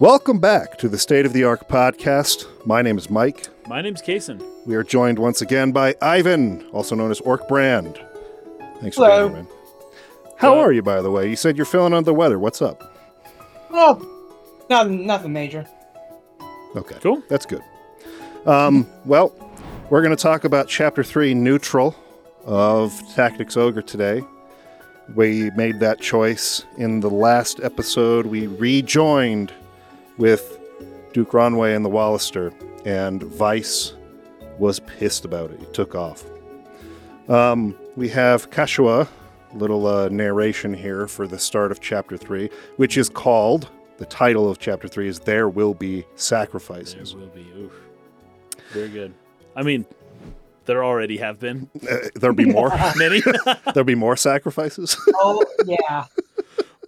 Welcome back to the State of the Arc podcast. My name is Mike. My name's Kason. We are joined once again by Ivan, also known as Orc Brand. Thanks for Hello. being here, man. How Hello. are you, by the way? You said you're feeling under the weather. What's up? Oh, nothing, nothing major. Okay. Cool. That's good. Um, well, we're going to talk about Chapter 3 Neutral of Tactics Ogre today. We made that choice in the last episode. We rejoined with Duke Ronway and the Walister, and Vyce was pissed about it. He took off. Um, we have Catiua, little uh, narration here for the start of Chapter 3, which is called, the title of Chapter 3 is There Will Be Sacrifices." There will be. Oof. Very good. I mean, there already have been Uh, there'll be more. many. there'll be more sacrifices. Oh, yeah.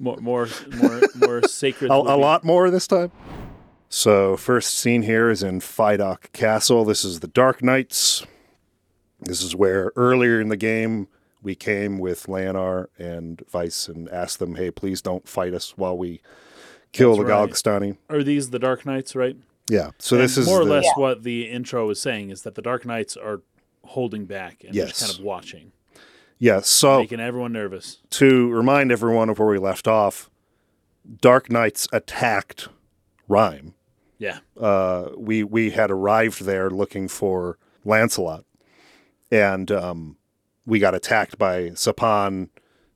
More, more, more, more sacred. a, a lot more this time. So, first scene here is in Phidoch Castle. This is the Dark Knights. This is where earlier in the game we came with Leonar and Vyce and asked them, "Hey, please don't fight us while we kill That's the right. Galgastani." Are these the Dark Knights, right? Yeah. So this is more or the- less Yeah. what the intro is saying is that the Dark Knights are holding back and Yes. just kind of watching, yeah. So making everyone nervous. to remind everyone of where we left off, Dark Knights attacked Rhyme. Yeah. uh, we we had arrived there looking for Lanselot, and um, we got attacked by Sapan.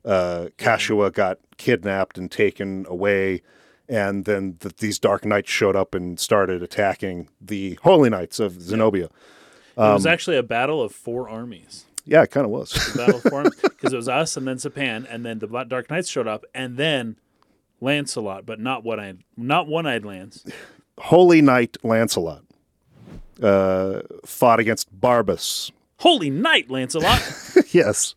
Uh, Catiua got kidnapped and taken away, and then th- these Dark Knights showed up and started attacking the Holy Knights of Xenobia. it Um, was actually a battle of four armies. Yeah, it kind of was. Battle armies because it was us and then Sapan and then the Dark Knights showed up and then Lanselot, but not one eyed, not one eyed Lance. Holy Knight Lanselot uh, fought against Barbas. Holy Knight Lanselot! yes,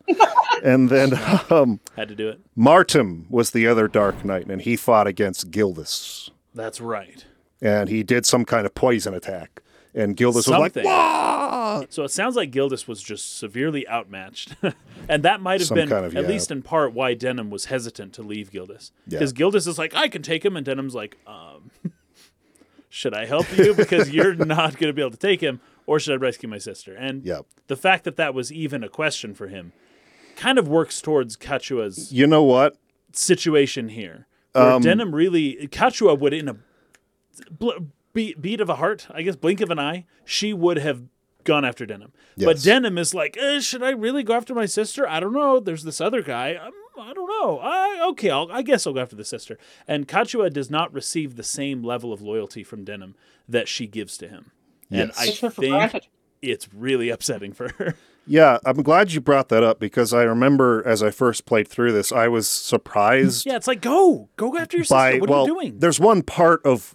and then um, Had to do it. Martym was the other Dark Knight, and he fought against Gildas. That's right. and he did some kind of poison attack. And Gildas was like, Something. "Wah!" So it sounds like Gildas was just severely outmatched. and that might have Some been, kind of- at yeah. least in part, why Denam was hesitant to leave Gildas. Yeah. Because Gildas is like, I can take him. And Denam's like, um, should I help you? Because you're not going to be able to take him. Or should I rescue my sister? And Yeah. the fact that that was even a question for him kind of works towards Catiua's You know what? situation here. Where Um, Denam really, Catiua would, in a bl- beat, beat of a heart, I guess, blink of an eye, she would have gone after Denam. But Denam is like, eh, should I really go after my sister? I don't know. There's this other guy. Um, I don't know. I, okay, I'll, I guess I'll go after the sister. And Catiua does not receive the same level of loyalty from Denam that she gives to him. And Yes. I for think it's really upsetting for her. Yeah, I'm glad you brought that up because I remember as I first played through this, I was surprised yeah, it's like, go. Go after your sister. by what well, are you doing? there's one part of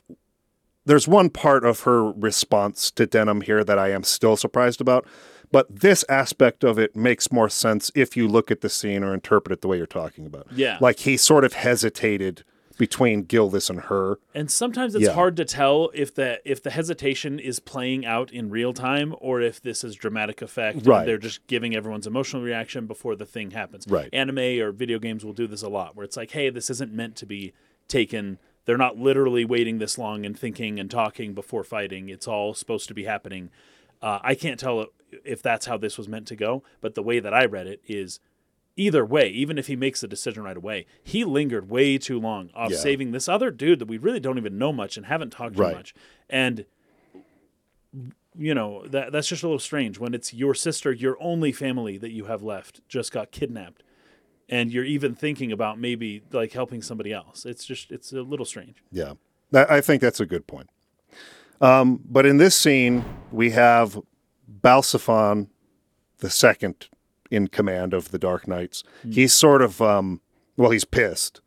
there's one part of her response to Denam here that I am still surprised about. But this aspect of it makes more sense if you look at the scene or interpret it the way you're talking about. Yeah. Like he sort of hesitated between Gildas and her. And sometimes it's Yeah. hard to tell if the if the hesitation is playing out in real time or if this is dramatic effect. Right. they're just giving everyone's emotional reaction before the thing happens. Right. Anime or video games will do this a lot, where it's like, hey, this isn't meant to be taken. They're not literally waiting this long and thinking and talking before fighting. It's all supposed to be happening. Uh, I can't tell if that's how this was meant to go, but the way that I read it is either way, even if he makes the decision right away, he lingered way too long off Yeah. saving this other dude that we really don't even know much and haven't talked Right. too much. And you know, that that's just a little strange when it's your sister, your only family that you have left just got kidnapped. And you're even thinking about maybe like helping somebody else. It's just it's a little strange. Yeah, I think that's a good point. Um, but in this scene, we have Balxephon, the second in command of the Dark Knights. Hmm. He's sort of, um, well, he's pissed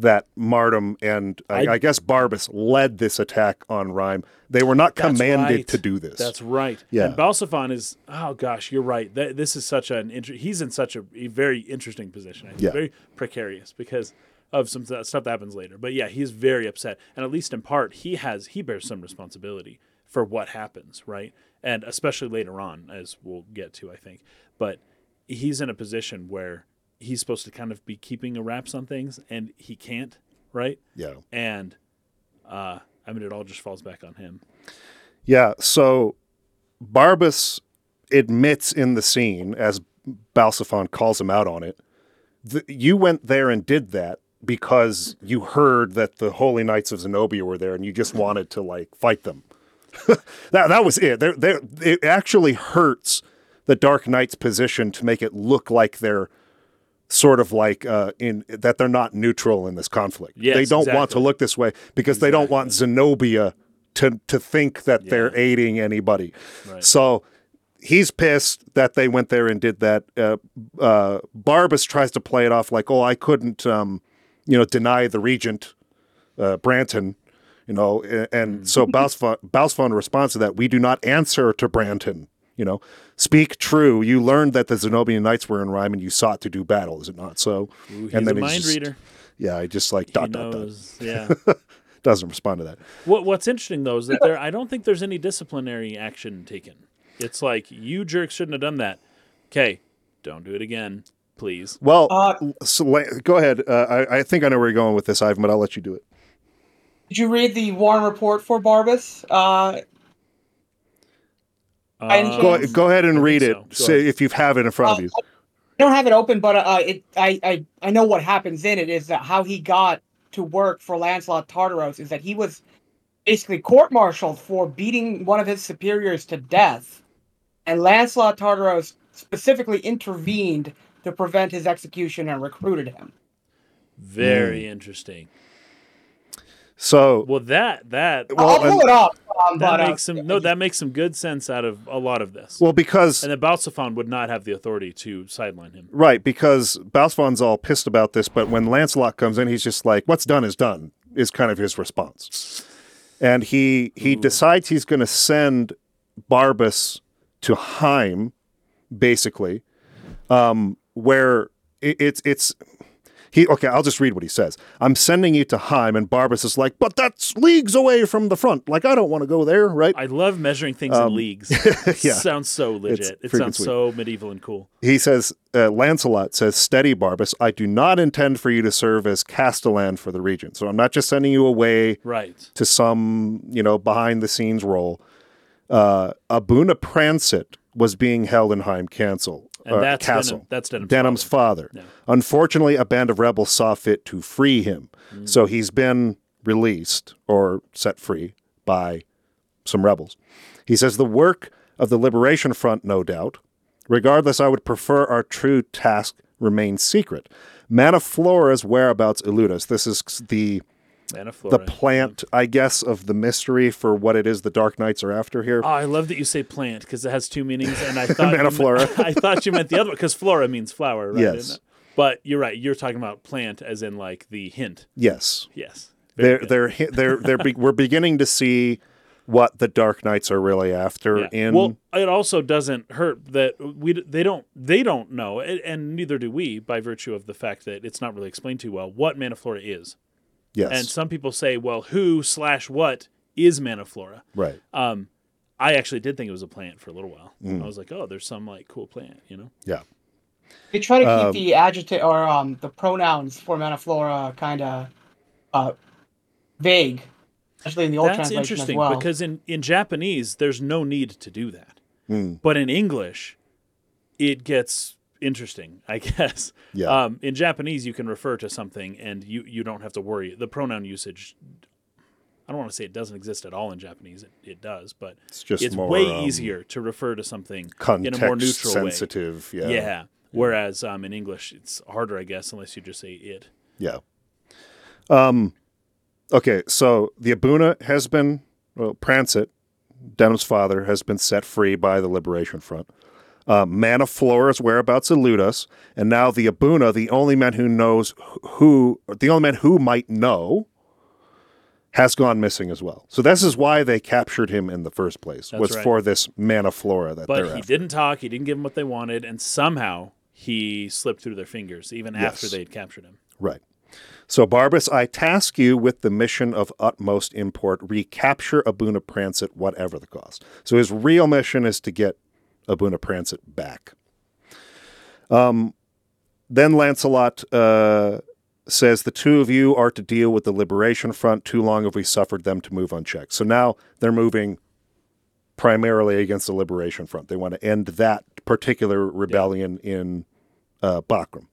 that Martym and I, I- I guess Barbas led this attack on Rhyme. They were not commanded right. to do this. That's right. Yeah. And Balxephon is oh gosh, you're right. That, this is such an inter- he's in such a, a very interesting position. I think. Yeah. Very precarious because of some stuff that happens later. But yeah, he's very upset, and at least in part, he has he bears some responsibility for what happens, right? And especially later on, as we'll get to, I think. But he's in a position where he's supposed to kind of be keeping a wraps on things, and he can't, right? yeah. and uh, I mean, it all just falls back on him. Yeah. So Barbas admits in the scene, as Balxephon calls him out on it, th- you went there and did that because you heard that the Holy Knights of Xenobia were there and you just wanted to like fight them. that that was it. They're, they're, it actually hurts the Dark Knight's position to make it look like they're sort of like uh, in that they're not neutral in this conflict. Yes, they don't want to look this way because they don't want Xenobia to to think that they're aiding anybody. Right. So he's pissed that they went there and did that. Uh, uh, Barbas tries to play it off like, oh, I couldn't, um, you know, deny the regent, uh, Branton, you know, and so Balxephon, Balxephon responds to that. We do not answer to Branton. You know, speak true. You learned that the Xenobian knights were in Rhyme, and you sought to do battle. Is it not so? Ooh, he's and a he's mind just- reader. Yeah, I just like He dot dot dot. Yeah. Doesn't respond to that. What What's interesting though is that there, I don't think there's any disciplinary action taken. It's like you jerks shouldn't have done that. Okay, don't do it again, please. Well, Uh, so, go ahead. Uh, I, I think I know where you're going with this, Ivan, but I'll let you do it. did you read the Warren report for Barbas? Uh, By any Um, Go, go ahead and read think it. so. Say if you have it in front of Uh, you. I don't have it open, but uh, it I, I I know what happens in it is that how he got to work for Lanselot Tartaros is that he was basically court-martialed for beating one of his superiors to death, and Lanselot Tartaros specifically intervened to prevent his execution and recruited him. Very Hmm. interesting. So Well, that that Well, I'll pull it up. Um, that but, uh, makes some no. That makes some good sense out of a lot of this. well because and then Balxephon would not have the authority to sideline him. right because Balxephon's all pissed about this, but when Lanselot comes in, he's just like, "What's done is done," is kind of his response, and he he decides he's going to send Barbas to Heim, basically, um, where it, it's it's. He, okay, I'll just read what he says. I'm sending you to Heim, and Barbas is like, but that's leagues away from the front. Like, I don't want to go there, right? I love measuring things in leagues. Um, yeah. sounds so legit. It sounds sweet. so medieval and cool. he says, uh, Lanselot says, Steady, Barbas. I do not intend for you to serve as Castellan for the region. So I'm not just sending you away Right. to some, you know, behind the scenes role. Uh, Abuna Prancet was being held in Heim Castle. And uh, that's castle. Denam, that's Denam's, Denam's father. father. Unfortunately, a band of rebels saw fit to free him. Mm. So he's been released or set free by some rebels. He says the work of the Liberation Front, no doubt. Regardless, I would prefer our true task remain secret. Mannaflora's whereabouts elude us. This is the. The plant, I guess, of the mystery for what it is the Dark Knights are after here. Oh, I love that you say plant because it has two meanings, and I thought you Mannaflora. meant- I thought you meant the other one because flora means flower, right? Yes. But you're right. You're talking about plant as in like the hint. yes. Yes. They're they're they're they're be, we're beginning to see what the Dark Knights are really after Yeah. in well, it also doesn't hurt that we they don't they don't know, and and neither do we, by virtue of the fact that it's not really explained too well what Mannaflora is. Yes And some people say, well, who slash what is Mannaflora? right Um, I actually did think it was a plant for a little while. Mm. I was like, oh, there's some like cool plant, you know? yeah They try to keep Um, the adjective or um the pronouns for Mannaflora kind of uh vague, especially in the old That's translation interesting as well. because in, in Japanese, there's no need to do that. Hmm. But in English, it gets interesting, I guess. Yeah. Um, in Japanese, you can refer to something and you, you don't have to worry. The pronoun usage, I don't want to say it doesn't exist at all in Japanese. It, it does, but It's just more, way um, easier to refer to something in a more neutral way. sensitive yeah Yeah. Whereas um, in English, it's harder, I guess, unless you just say it. yeah um okay so the Abuna has been well Prancet Denam's father has been set free by the Liberation Front uh, Mannaflora's whereabouts elude us, and now the Abuna, the only man who knows who, the only man who might know, has gone missing as well. So this is why they captured him in the first place. That's was right. for this Mannaflora that But he after. didn't talk. He didn't give them what they wanted, and somehow he slipped through their fingers, even after they had captured him. Right. So, Barbas, I task you with the mission of utmost import recapture Abuna Prancet, whatever the cost. So, his real mission is to get Abuna Prancet back. Um, then Lanselot uh, says the two of you are to deal with the Liberation Front. Too long have we suffered them to move unchecked. So now they're moving primarily against the Liberation Front. They want to end that particular rebellion in uh, Bakram.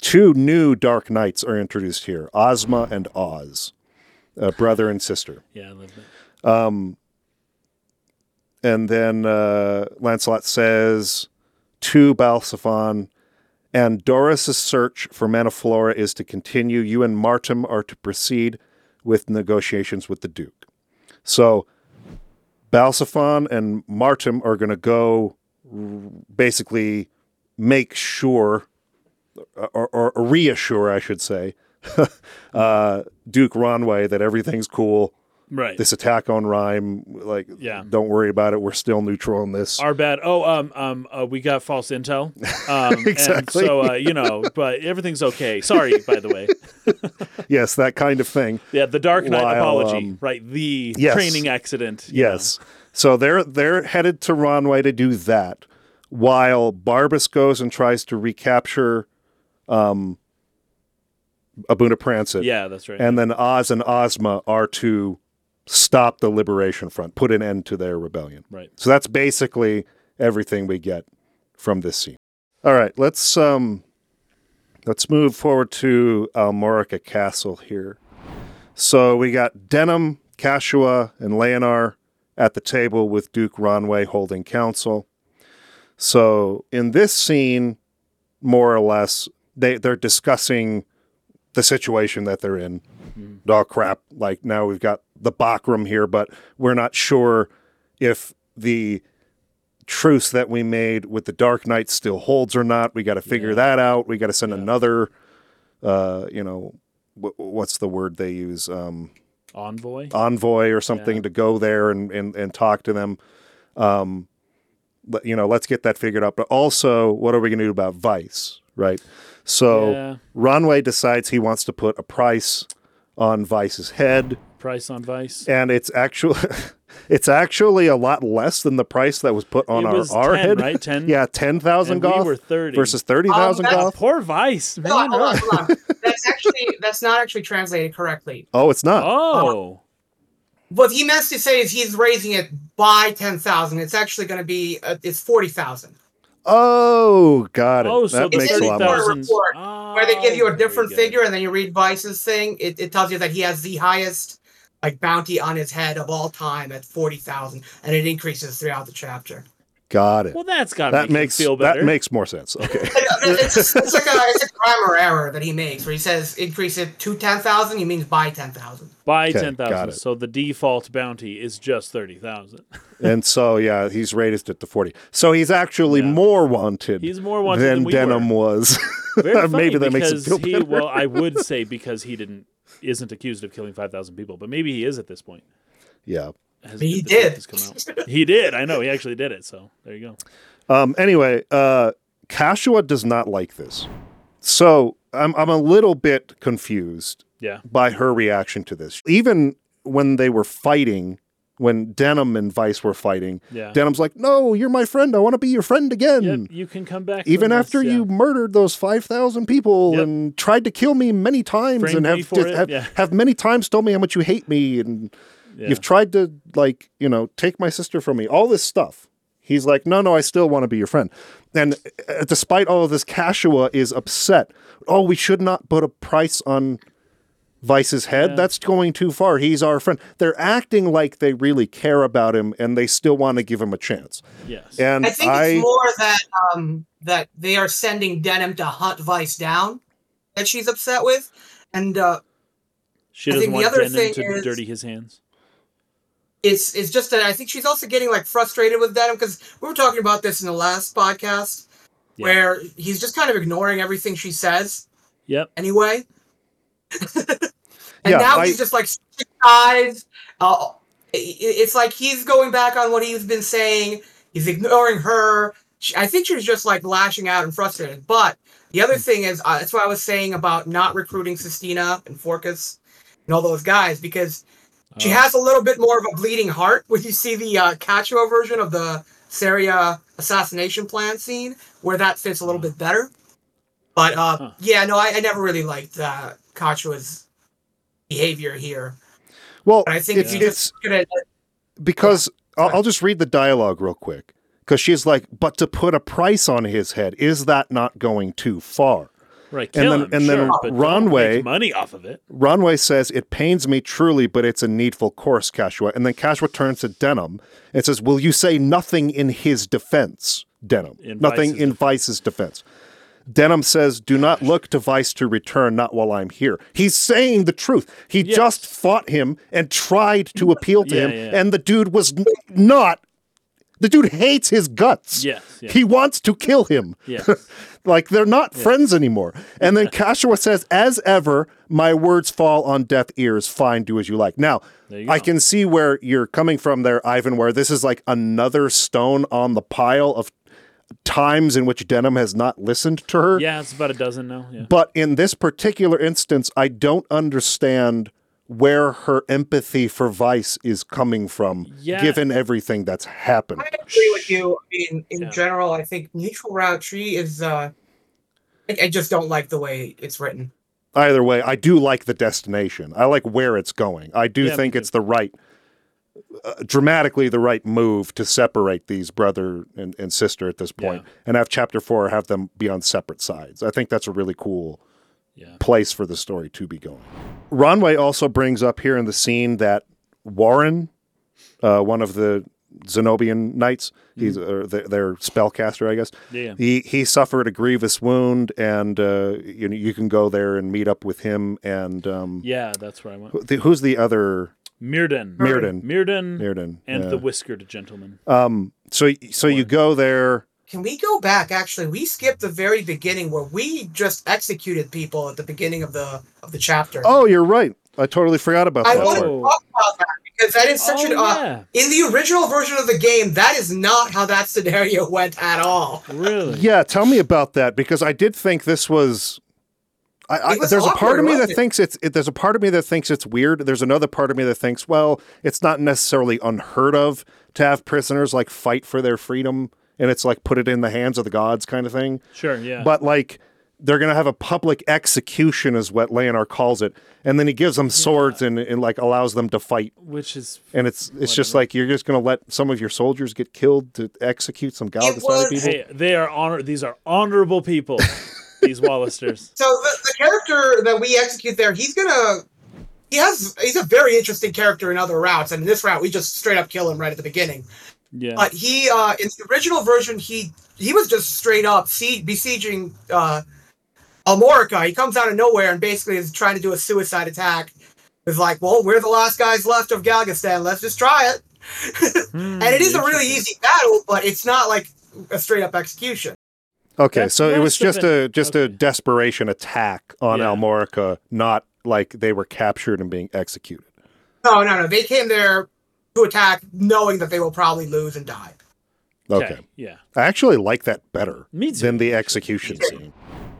Two new Dark Knights are introduced here Ozma and Oz, uh, brother and sister. Yeah, I love that. And then uh, Lanselot says to Balxephon, and Doris's search for Mannaflora is to continue. You and Martym are to proceed with negotiations with the Duke. So Balxephon and Martym are going to go basically make sure, or, or, or reassure, I should say, uh, Duke Ronway that everything's cool. Right. This attack on Rhyme, like, Yeah. don't worry about it. We're still neutral in this. Our bad. Oh, um, um, uh, we got false intel. Um, Exactly. So, uh, you know, but everything's okay. Sorry, by the way. yes, that kind of thing. Yeah, the Dark Knight While, apology. um, right. The yes. training accident. Yes. So they're they're headed to Ronway to do that, while Barbas goes and tries to recapture um, Abuna Prancet. Yeah, that's right. And then Oz and Ozma are to stop the Liberation Front, put an end to their rebellion. right. So that's basically everything we get from this scene. All right, let's um let's move forward to Almorica Castle here. So we got Denam, Catiua, and Leonar at the table with Duke Ronway holding council. So in this scene, more or less, they, they're discussing the situation that they're in. Oh crap, like now we've got the Bakram here, but we're not sure if the truce that we made with the Dark Knight still holds or not. We got to figure Yeah. that out. We got to send Yeah. another, uh, you know, wh- what's the word they use? Um, Envoy. envoy or something Yeah. to go there and, and, and talk to them. Um, but, you know, let's get that figured out. But also, what are we going to do about Vyce, right? So Yeah. Ronway decides he wants to put a price on Vyce's head, Price on Vyce. and it's actually it's actually a lot less than the price that was put on It our, was our 10, head. right? 10? yeah, ten thousand And we goth were 30. versus thirty thousand Um, that's- goth. Poor Vyce, man. Hold on, hold on, hold on. That's actually that's not actually translated correctly. Oh, it's not. Oh. What he meant to say is he's raising it by ten thousand. It's actually going to be uh, it's forty thousand. Oh, got it. Oh, so that the makes a lot more. thousand- sense. report Where they give you Oh, a ah, different good. figure and then you read Vyce's thing, it, it tells you that he has the highest like bounty on his head of all time at forty thousand, and it increases throughout the chapter. Got it. Well, that's got to that make makes feel better. that makes more sense. Okay. Uh, it's, it's like a it's a grammar error that he makes where he says increase it to ten thousand. He means by ten thousand. by Okay, ten got thousand. it. So the default bounty is just thirty thousand. and so yeah, he's raised it to forty. So he's actually Yeah. more wanted. He's more wanted than, than we Denam were. was. Very funny Maybe that makes him because feel he, better. Well, I would say because he didn't isn't accused of killing five thousand people, but maybe he is at this point. yeah. Has- He if this book did. has come out. He did. I know. He actually did it. So there you go. Um, anyway, uh, Catiua does not like this. So I'm, I'm a little bit confused Yeah. by her reaction to this. Even when they were fighting, when Denam and Vyce were fighting, Yeah. Denam's like, No, you're my friend. I want to be your friend again. Yep, you can come back. Even from this, after yeah. you murdered those 5,000 people Yep. and tried to kill me many times Framed and me have, for just- it, have, yeah. have many times told me how much you hate me and Yeah. You've tried to like, you know, take my sister from me. All this stuff. He's like, no, no, I still want to be your friend. And uh, despite all of this, Catiua is upset. Oh, we should not put a price on Vyce's head. Yeah. That's going too far. He's our friend. They're acting like they really care about him and they still want to give him a chance. yes. And I think I, it's more that um that they are sending Denam to hunt Vyce down that she's upset with, and uh, she I doesn't think the want other Denam thing to is- dirty his hands. It's it's just that I think she's also getting like frustrated with Denam because we were talking about this in the last podcast Yeah. where he's just kind of ignoring everything she says Yep. anyway. and Yeah, now I- he's just like switching sides. Uh, i- i- it's like he's going back on what he's been saying. He's ignoring her. She, I think she's just like lashing out and frustrated. But the other thing is, uh, that's what I was saying about not recruiting Sistina and Phorcys and all those guys because she Oh. has a little bit more of a bleeding heart when you see the uh, Catiua version of the Saria assassination plan scene, where that fits a little bit better. But uh, Huh. yeah, no, I, I never really liked uh, Catiua's behavior here. Well, But I think it's, if you it's just gonna because I'll, I'll just read the dialogue real quick. Because she's like, but to put a price on his head, is that not going too far? Right, And then- him, and then sure, but Ronway- money off of it. Ronway says, It pains me truly, but it's a needful course, Catiua. And then Catiua turns to Denam and says, Will you say nothing in his defense, Denam? In nothing Vyce's in defense. Vyce's defense. Denam says, Do not look to Vyce to return, not while I'm here. He's saying the truth. He Yes. just fought him and tried to appeal to Yeah, him, yeah. and the dude was n- not. The dude hates his guts. Yes, yes. He wants to kill him. Yes. Like they're not friends anymore. And then Catiua says, as ever, my words fall on deaf ears. Fine, do as you like. Now, you I can see where you're coming from there, Ivan, where this is like another stone on the pile of times in which Denam has not listened to her. Yeah, it's about a dozen now. Yeah. But in this particular instance, I don't understand where her empathy for Vyce is coming from, Yeah. given everything that's happened. I agree with you. I mean, in Yeah. general, I think neutral route tree is. uh I, I just don't like the way it's written. Either way, I do like the destination. I like where it's going. I do Yeah, think it's the right, uh, dramatically the right move to separate these brother and, and sister at this point, Yeah. and have chapter four have them be on separate sides. I think that's a really cool Yeah. place for the story to be going. Ronway also brings up here in the scene that Warren, uh, one of the Xenobian knights, he's uh, their, their spellcaster, I guess. Yeah. He he suffered a grievous wound, and uh, you know you can go there and meet up with him. And um, Yeah, that's where I went. who- the- who's the other Mirdyn. Mirdyn? Mirdyn Mirdyn, and yeah. the whiskered gentleman. um. So so you go there. Can we go back? Actually, we skipped the very beginning where we just executed people at the beginning of the of the chapter. Oh, you're right. I totally forgot about I that. want to talk about that because that is such oh, an. Uh, yeah. in the original version of the game, that is not how that scenario went at all. Really? Yeah, tell me about that because I did think this was. I, I, It was there's a part of me that it? thinks it's. It, there's a part of me that thinks it's weird. There's another part of me that thinks, well, it's not necessarily unheard of to have prisoners like fight for their freedom, and it's like put it in the hands of the gods kind of thing. Sure, yeah. But like they're gonna have a public execution, is what Leonard calls it, and then he gives them swords and, and like allows them to fight. Which is And it's it's just like you're just gonna let some of your soldiers get killed to execute some godless was- people. hey, they are honor these are honorable people. these Wallisters. So the, the character that we execute there, he's gonna. He has. He's a very interesting character in other routes, and in this route, we just straight up kill him right at the beginning. Yeah. But he, uh, in the original version, he he was just straight up sie- besieging uh, Almorica. He comes out of nowhere and basically is trying to do a suicide attack. It's like, well, we're the last guys left of Galgastan. Let's just try it. Hmm, and it is a really easy battle, but it's not like a straight up execution. Okay, That's- so it was just been- a just a desperation attack on Yeah. Almorica, not like they were captured and being executed. No, no, no. They came there to attack, knowing that they will probably lose and die. Okay, Yeah. I actually like that better Me too. than the execution Me too. scene.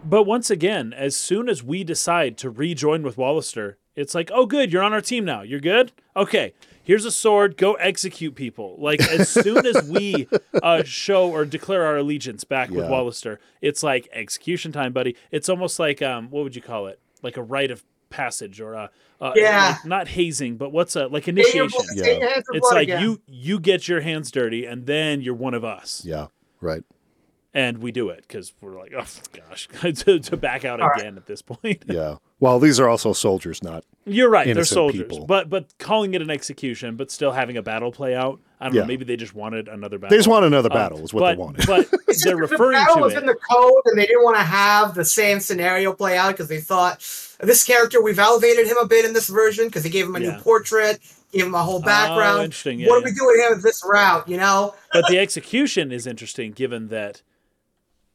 But once again, as soon as we decide to rejoin with Walister, it's like, oh, good, you're on our team now. You're good? Okay, here's a sword. Go execute people. Like, as soon as we uh, show or declare our allegiance back with Yeah. Walister, it's like execution time, buddy. It's almost like, um, what would you call it? Like a rite of passage or a, uh, Yeah. like, not hazing, but what's a, like initiation. Yeah. stay your hands in It's like again. you you get your hands dirty and then you're one of us. Yeah, right. And we do it because we're like, oh gosh, to, to back out All right. again at this point. Yeah. Well, these are also soldiers, not. You're right. They're soldiers, people. but but calling it an execution, but still having a battle play out. I don't Yeah. know. Maybe they just wanted another battle. They just want another Uh, battle, is what but, they wanted. But they're that referring the battle to was it. in the code, and they didn't want to have the same scenario play out because they thought this character we've elevated him a bit in this version because they gave him a Yeah. new portrait, gave him a whole Oh, background. interesting. Yeah, what yeah. are we doing here with this route? You know, But the execution is interesting, given that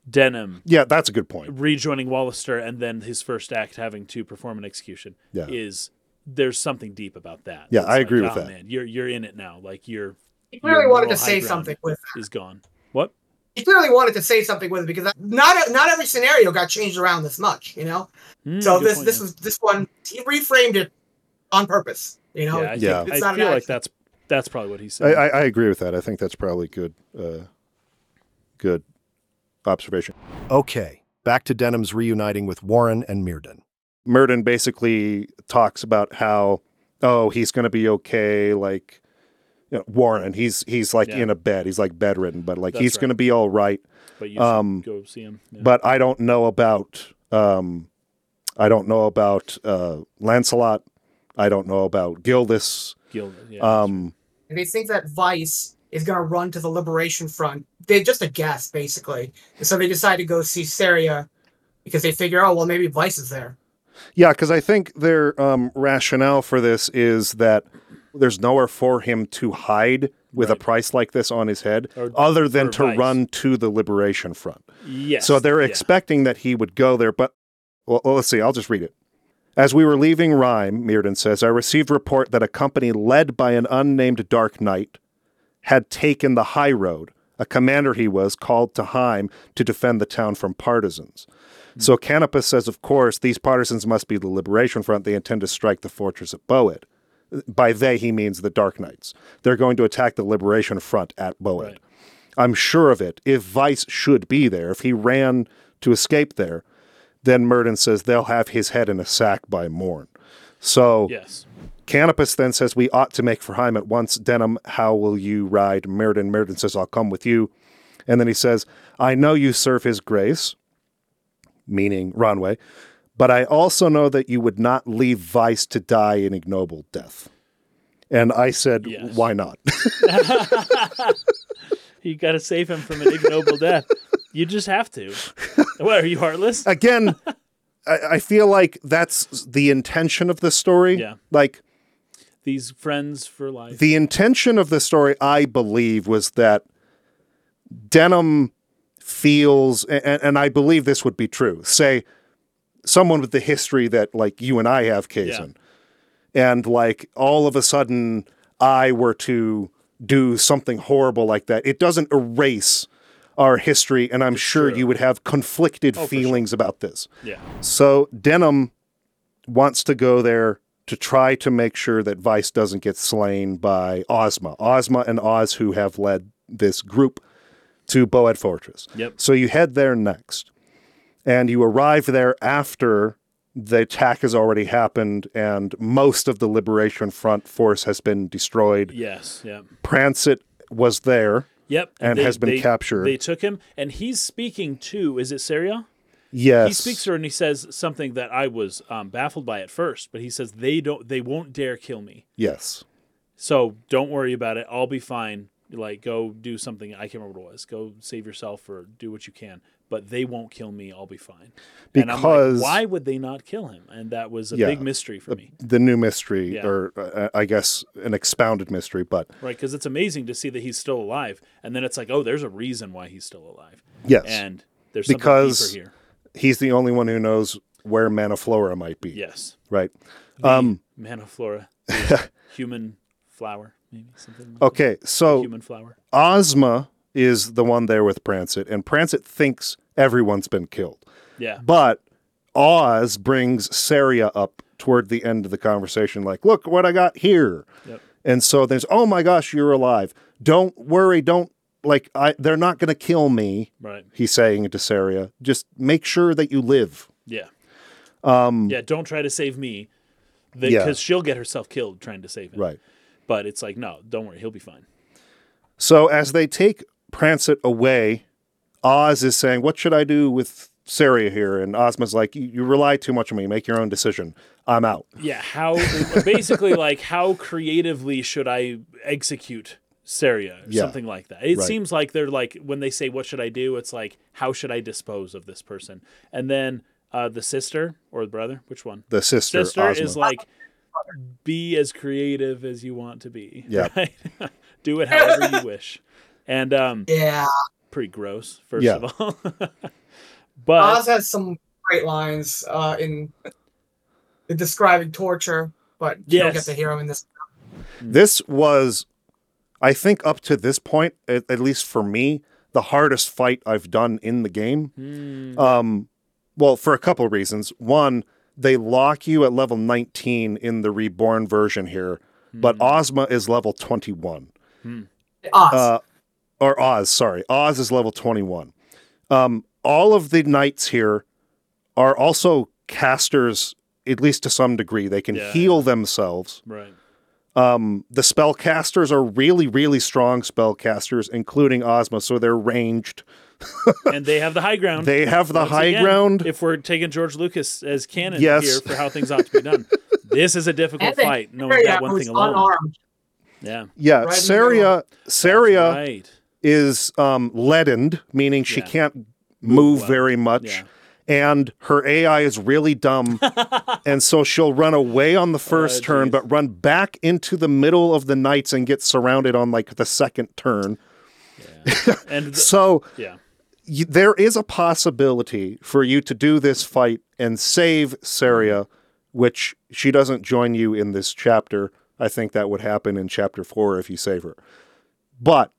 Denam yeah, that's a good point. Rejoining Walister and then his first act having to perform an execution Yeah. is there's something deep about that. Yeah, It's I like, agree with oh, that. Man, you're you're in it now. Like you're he clearly Your wanted to say something with. is gone. What? He clearly wanted to say something with it because not not every scenario got changed around this much. You know, Hmm, so this point, this yeah. was this one he reframed it on purpose. You know, yeah, I, Yeah. think, It's I not an feel like accident. that's that's probably what he I, said. I, I agree with that. I think that's probably good. Uh, good observation. Okay, back to Denam's reuniting with Warren and Mirdyn. Mirdyn basically talks about how, oh, he's going to be okay. Like, you know, Warren, he's he's like Yeah. in a bed. He's like bedridden, but like That's he's right. going to be all right. But you Um, go see him. Yeah. But I don't know about, um, I don't know about uh, Lanselot. I don't know about Gildas. Gildas. yeah, Um, And they think that Vice is going to run to the Liberation Front. They just a guess, basically. And so they decide to go see Saria because they figure, oh, well, maybe Vyce is there. Yeah, because I think their um, rationale for this is that there's nowhere for him to hide with a price like this on his head, Or other than to Vyce. run to the Liberation Front. Yes. So they're yeah. expecting that he would go there, but well, let's see. I'll just read it. As we were leaving Rhyme, Mirdyn says, I received report that a company led by an unnamed Dark Knight had taken the high road. A commander he was called to Heim to defend the town from partisans. Hmm. So Canopus says, of course, these partisans must be the Liberation Front. They intend to strike the fortress at Boed. By they, he means the Dark Knights. They're going to attack the Liberation Front at Boed. Right. I'm sure of it. If Vyce should be there, if he ran to escape there, then Mirdyn says they'll have his head in a sack by morn. So Yes. Canopus then says we ought to make for Heim at once. Denam, how will you ride? Mirdyn, Mirdyn says I'll come with you. And then he says, I know you serve his grace, meaning Ronway, but I also know that you would not leave Vyce to die an ignoble death. And I said, Yes. why not? You got to save him from an ignoble death. You just have to. What are you heartless? again, I, I feel like that's the intention of the story. Yeah. Like These friends for life. the intention of the story, I believe, was that Denam feels, and, and I believe this would be true. Say, someone with the history that like you and I have, Kazan, and like all of a sudden I were to do something horrible like that, it doesn't erase our history, and I'm sure true. you would have conflicted Oh, feelings about this. yeah. So Denam wants to go there to try to make sure that Vyce doesn't get slain by Ozma. Ozma and Oz, who have led this group to Boed Fortress. Yep. So you head there next, and you arrive there after the attack has already happened and most of the Liberation Front force has been destroyed. Yes. Yep. Prancet was there. Yep. And has been captured. They took him, and he's speaking to. Is it Saria? Yes. He speaks to her, and he says something that I was um, baffled by at first. But he says they don't. They won't dare kill me. Yes. So don't worry about it. I'll be fine. Like go do something. I can't remember what it was. Go save yourself or do what you can. But they won't kill me. I'll be fine. and I'm Because- like, why would they not kill him? And that was a Yeah. big mystery for me. The new mystery, Yeah. or uh, I guess an expounded mystery, but Right, because it's amazing to see that he's still alive, and then it's like, oh, there's a reason why he's still alive, yes. and there's something Because- deeper here. He's the only one who knows where Maniflora might be. Yes, Right. Um, Maniflora, the human flower, maybe something. Like okay. that. So human flower. Ozma is the one there with Prancet, and Prancet thinks everyone's been killed. Yeah, But Oz brings Saria up toward the end of the conversation, like, look what I got here. Yep. And so there's, oh my gosh, you're alive. Don't worry. Don't, like, I, they're not going to kill me, right. he's saying to Saria. Just make sure that you live. Yeah, um, yeah. Don't try to save me, because Yeah. she'll get herself killed trying to save him. Right. But it's like, no, don't worry, he'll be fine. So as they take Prancet away, Oz is saying, "What should I do with Saria here?" And Ozma's like, "You, you rely too much on me. Make your own decision. I'm out." Yeah, how basically like how creatively should I execute Saria or Yeah. something like that. It Right. seems like they're like when they say what should I do, it's like how should I dispose of this person? And then uh, the sister or the brother, which one? The sister, Sister Ozma. is like be as creative as you want to be. Yeah. Right? do it however you wish. And um Yeah. pretty gross, first Yeah. of all. but Oz has some great lines uh, in, in describing torture, but you don't get to hear them in this. this was, I think, up to this point, at, at least for me, the hardest fight I've done in the game. Hmm. Um, well, for a couple of reasons. One, they lock you at level 19 in the reborn version here, but Hmm. Ozma is level 21. Oz. uh, or Oz, sorry. Oz is level 21. Um, all of the knights here are also casters, at least to some degree. They can Yeah. heal themselves. Right. Um, the spellcasters are really, really strong spellcasters, including Ozma, so they're ranged. And they have the high ground. They have the Once high again, ground. If we're taking George Lucas as canon Yes. here for how things ought to be done, this is a difficult And they- fight. Knowing that one thing alone. unarmed. Yeah. yeah, Right in Saria, Saria Right. is um, leadened, meaning she Yeah. can't move well. very much. Yeah. And her AI is really dumb. and so she'll run away on the oh, first Oh, turn, but run back into the middle of the knights and get surrounded on like the second turn. And th- So yeah. y- there is a possibility for you to do this fight and save Saria, mm-hmm. which she doesn't join you in this chapter. I think that would happen in chapter four if you save her. But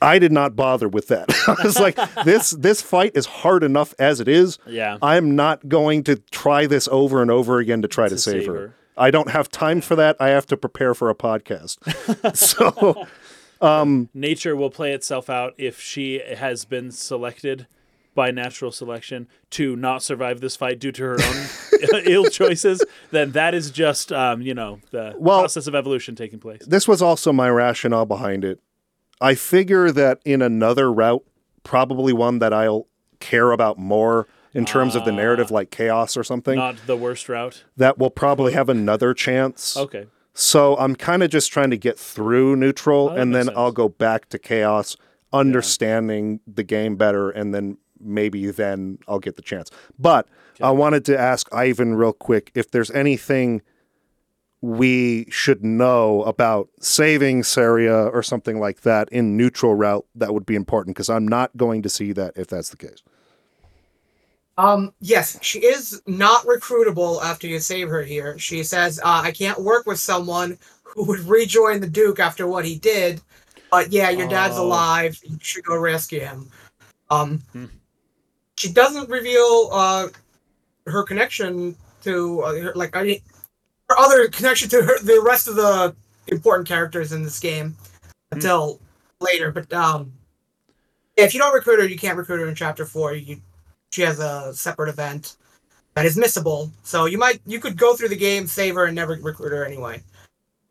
I did not bother with that. I was like, this this fight is hard enough as it is. Yeah. I'm not going to try this over and over again to try to, To save, save her. her. I don't have time for that. I have to prepare for a podcast. so um, nature will play itself out if she has been selected by natural selection to not survive this fight due to her own ill choices, then that is just um, you know the Well- process of evolution taking place. this was also my rationale behind it. I figure that in another route, probably one that I'll care about more in terms of the ah. narrative, like chaos or something, Not the worst route. that will probably have another chance. Okay. So I'm kind of just trying to get through neutral, Oh, that and then makes I'll go back to chaos, understanding the game better, and then maybe then I'll get the chance. But I wanted to ask Ivan real quick if there's anything we should know about saving Saria or something like that in neutral route that would be important because I'm not going to see that if that's the case. Um, yes, she is not recruitable after you save her here. She says, uh, I can't work with someone who would rejoin the Duke after what he did. But yeah, your dad's Oh. alive. You should go rescue him. Um, Hmm. she doesn't reveal uh, her connection to, uh, her, like, I mean, her other connection to her, the rest of the important characters in this game until later. But um, if you don't recruit her, you can't recruit her in chapter four. You she has a separate event that is missable. So you might you could go through the game, save her, and never recruit her anyway.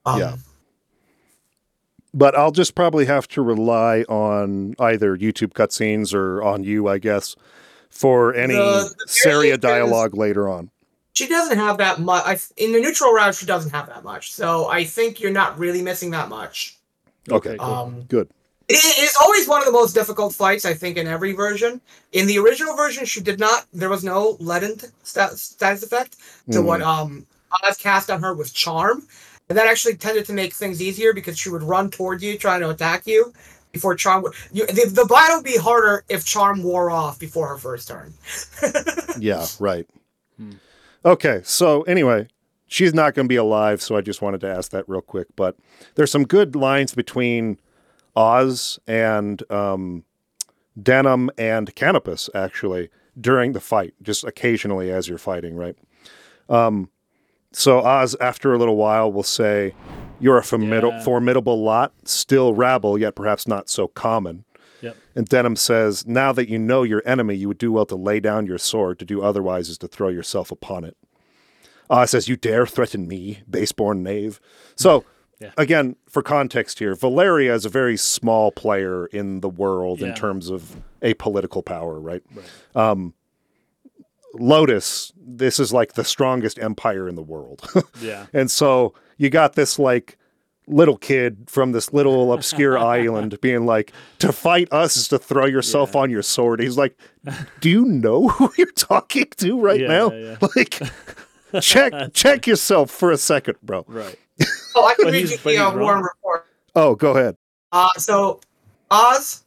Um, Yeah. But I'll just probably have to rely on either YouTube cutscenes or on you, I guess, for any The- the Saria dialogue later on. She doesn't have that much. In the neutral round, she doesn't have that much. So I think you're not really missing that much. Okay. Um, good. It is always one of the most difficult fights, I think, in every version. In the original version, she did not. There was no leaden sta- status effect to Mm. what um Oz cast on her was charm, and that actually tended to make things easier because she would run toward you, trying to attack you. Before charm, would, you, the, the battle would be harder if charm wore off before her first turn. Yeah, right. Hmm. Okay, so anyway, she's not going to be alive, so I just wanted to ask that real quick. But there's some good lines between Oz and um, Denam and Canopus, actually, during the fight, just occasionally as you're fighting, right? Um, so Oz, after a little while, will say, You're a formid- Yeah. formidable lot, still rabble, yet perhaps not so common. Yep. And Denam says, Now that you know your enemy, you would do well to lay down your sword. To do otherwise is to throw yourself upon it. Uh, says, You dare threaten me, baseborn knave. So, Yeah. again, for context here, Valeria is a very small player in the world in terms of a political power, right? Right. Um, Lodis, this is like the strongest empire in the world. Yeah. And so you got this like little kid from this little obscure island being like, to fight us is to throw yourself Yeah. on your sword. He's like, do you know who you're talking to right Yeah, now? yeah. Like, check check yourself for a second, bro. Right. Oh, I can But read you the uh. Warren report. Oh, go ahead. Uh, so, Oz,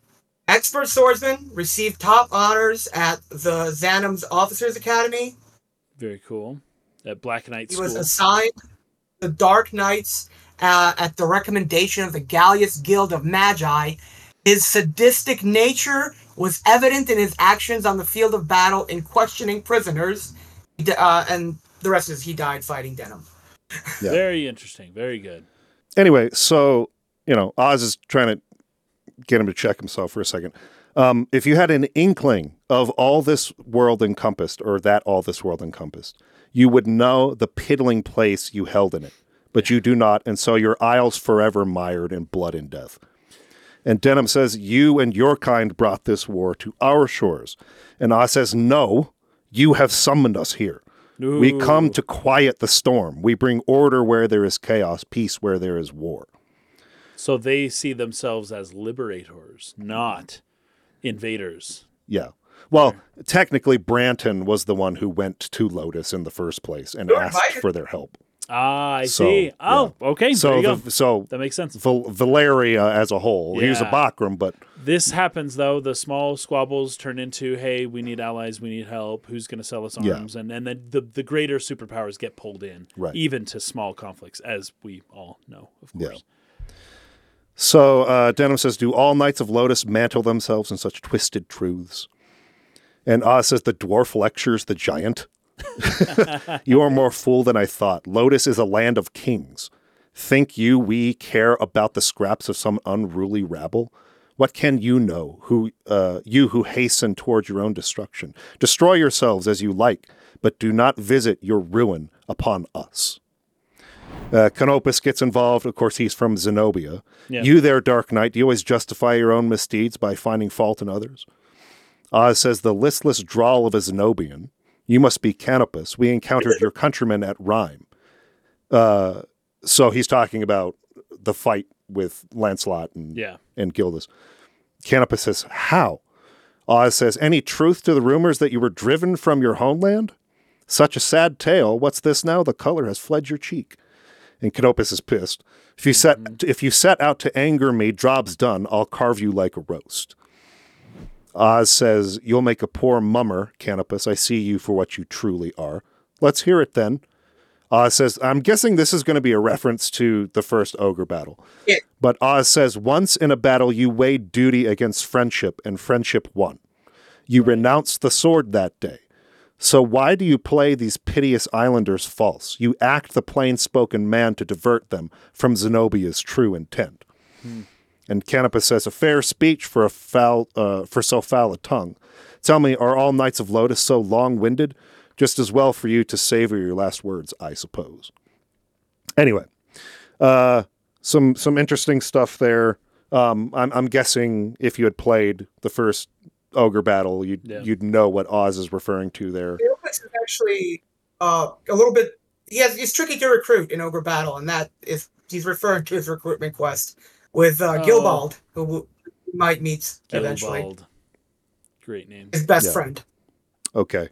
expert swordsman, received top honors at the Zanim's Officers Academy. Very cool. At Black Knight He School. was assigned the Dark Knights uh, at the recommendation of the Gallius Guild of Magi. His sadistic nature was evident in his actions on the field of battle in questioning prisoners. Uh, and the rest is he died fighting Denam. Yeah. Very interesting. Very good. Anyway, so, you know, Oz is trying to get him to check himself for a second. Um, if you had an inkling of all this world encompassed, or that all this world encompassed, you would know the piddling place you held in it, but you do not, and so your isles forever mired in blood and death. And Denam says, You and your kind brought this war to our shores. And Oz says, No, you have summoned us here. We come to quiet the storm. We bring order where there is chaos, peace where there is war. So they see themselves as liberators, not invaders. Yeah. Well, technically, Brantyn was the one who went to Lodis in the first place and They were asked invited. for their help. Ah, I So, see. Oh, okay. there So, the, so that makes sense. Val- Valeria as a whole, he was a Yeah. Bakram, but This happens though. The small squabbles turn into, "Hey, we need allies. We need help. Who's going to sell us Yeah. arms?" And and then the the greater superpowers get pulled in, Right. even to small conflicts, as we all know, of Yeah. course. So uh, Denam says, Do all knights of Lodis mantle themselves in such twisted truths? And Oz says, The dwarf lectures the giant. you are more fool than I thought. Lodis is a land of kings. Think you we care about the scraps of some unruly rabble? What can you know, who uh, you who hasten toward your own destruction? Destroy yourselves as you like, but do not visit your ruin upon us. Uh, Canopus gets involved. Of course, he's from Xenobia. Yeah. You there, Dark Knight, do you always justify your own misdeeds by finding fault in others? Oz says, the listless drawl of a Xenobian. You must be Canopus. We encountered your countrymen at Rhime. Uh, so he's talking about the fight with Lanselot and, Yeah. and Gildas. Canopus says, how? Oz says, any truth to the rumors that you were driven from your homeland? Such a sad tale. What's this now? The color has fled your cheek. And Canopus is pissed. If you set if you set out to anger me, job's done. I'll carve you like a roast. Oz says, You'll make a poor mummer, Canopus. I see you for what you truly are. Let's hear it then. Oz says, I'm guessing this is going to be a reference to the first ogre battle. Yeah. But Oz says, Once in a battle you weighed duty against friendship, and friendship won. You renounced the sword that day. So why do you play these piteous islanders false? You act the plain spoken man to divert them from Xenobia's true intent. Hmm. And Canopus says, a fair speech for a foul, uh, for so foul a tongue. Tell me, are all knights of Lodis so long-winded? Just as well for you to savor your last words, I suppose. Anyway, uh, some some interesting stuff there. Um, I'm, I'm guessing if you had played the first ogre battle, you'd Yeah. you'd know what Oz is referring to there. Canopus is actually uh, a little bit. He has he's tricky to recruit in Ogre Battle, and that is he's referring to his recruitment quest with uh, Oh. Gilbald, who we might meet eventually. Gilbald. Great name. His best Yeah. friend. Okay.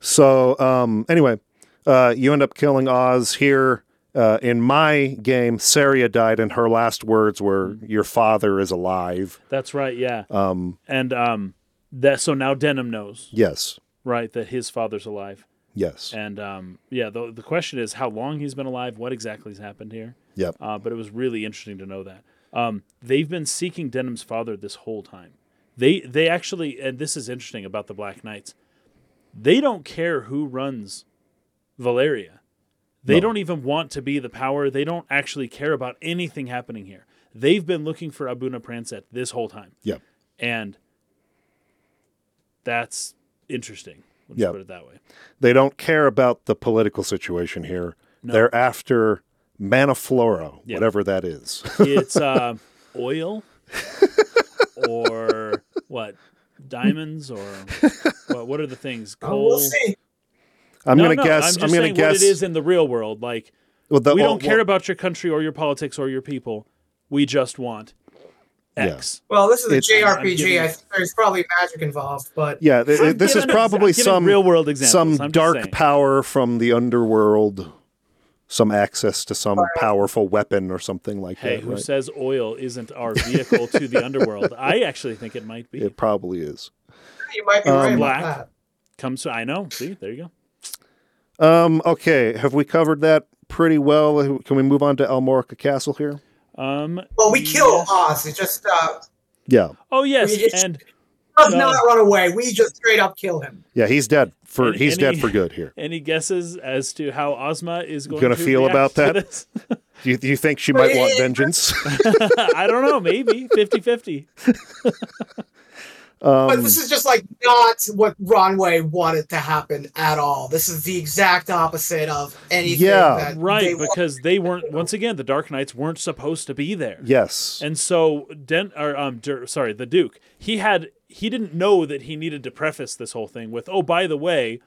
So um, anyway, uh, you end up killing Oz here. Uh, in my game, Saria died, and her last words were, "Your father is alive." That's right. Yeah. Um, And um, that so now Denam knows, yes, right, that his father's alive. yes, And um, yeah, the the question is how long he's been alive, what exactly has happened here. yep, Uh, but it was really interesting to know that. Um, they've been seeking Denam's father this whole time. They they actually, and this is interesting about the Black Knights. They don't care who runs Valeria. They No. don't even want to be the power. They don't actually care about anything happening here. They've been looking for Abuna Prancet this whole time, yep. and that's interesting. Let's Yep. put it that way. They don't care about the political situation here. No. They're after Mannaflora, Yeah. whatever that is. It's uh, oil or what? Diamonds or what? What are the things? Uh, Coal. we'll see. I'm No, gonna no, guess. I'm just I'm gonna saying guess. what it is in the real world. Like well, the- we well, don't care well, about your country or your politics or your people. We just want Yeah. X. Well, this is a It's- I'm JRPG. giving- I think there's probably magic involved, but Yeah, th- I'm this is probably I'm some real world examples. some dark saying. power from the underworld, some access to some powerful weapon or something like that. Hey, who right? says oil isn't our vehicle to the underworld? I actually think it might be. It probably is. you might be Um, right Black. about that. Comes to I know. See, there you go. Um, okay, have we covered that pretty well? Can we move on to Almorica Castle here? Um. Well, we kill. Oz. It just uh, Yeah, Oh yes, We just- and does No. not run away. We just straight up kill him. yeah, he's dead for And he's dead for good here. Any guesses as to how Ozma is going Gonna to feel react about that? Do you, do you think she might want vengeance? I don't know. Maybe 50 50. But Um, this is just like not what Ronway wanted to happen at all. This is the exact opposite of anything. Yeah. that Right, they because they weren't. Once again, the Dark Knights weren't supposed to be there. yes. And so, Den, or um, Dur- sorry, the Duke, he had he didn't know that he needed to preface this whole thing with, oh, by the way,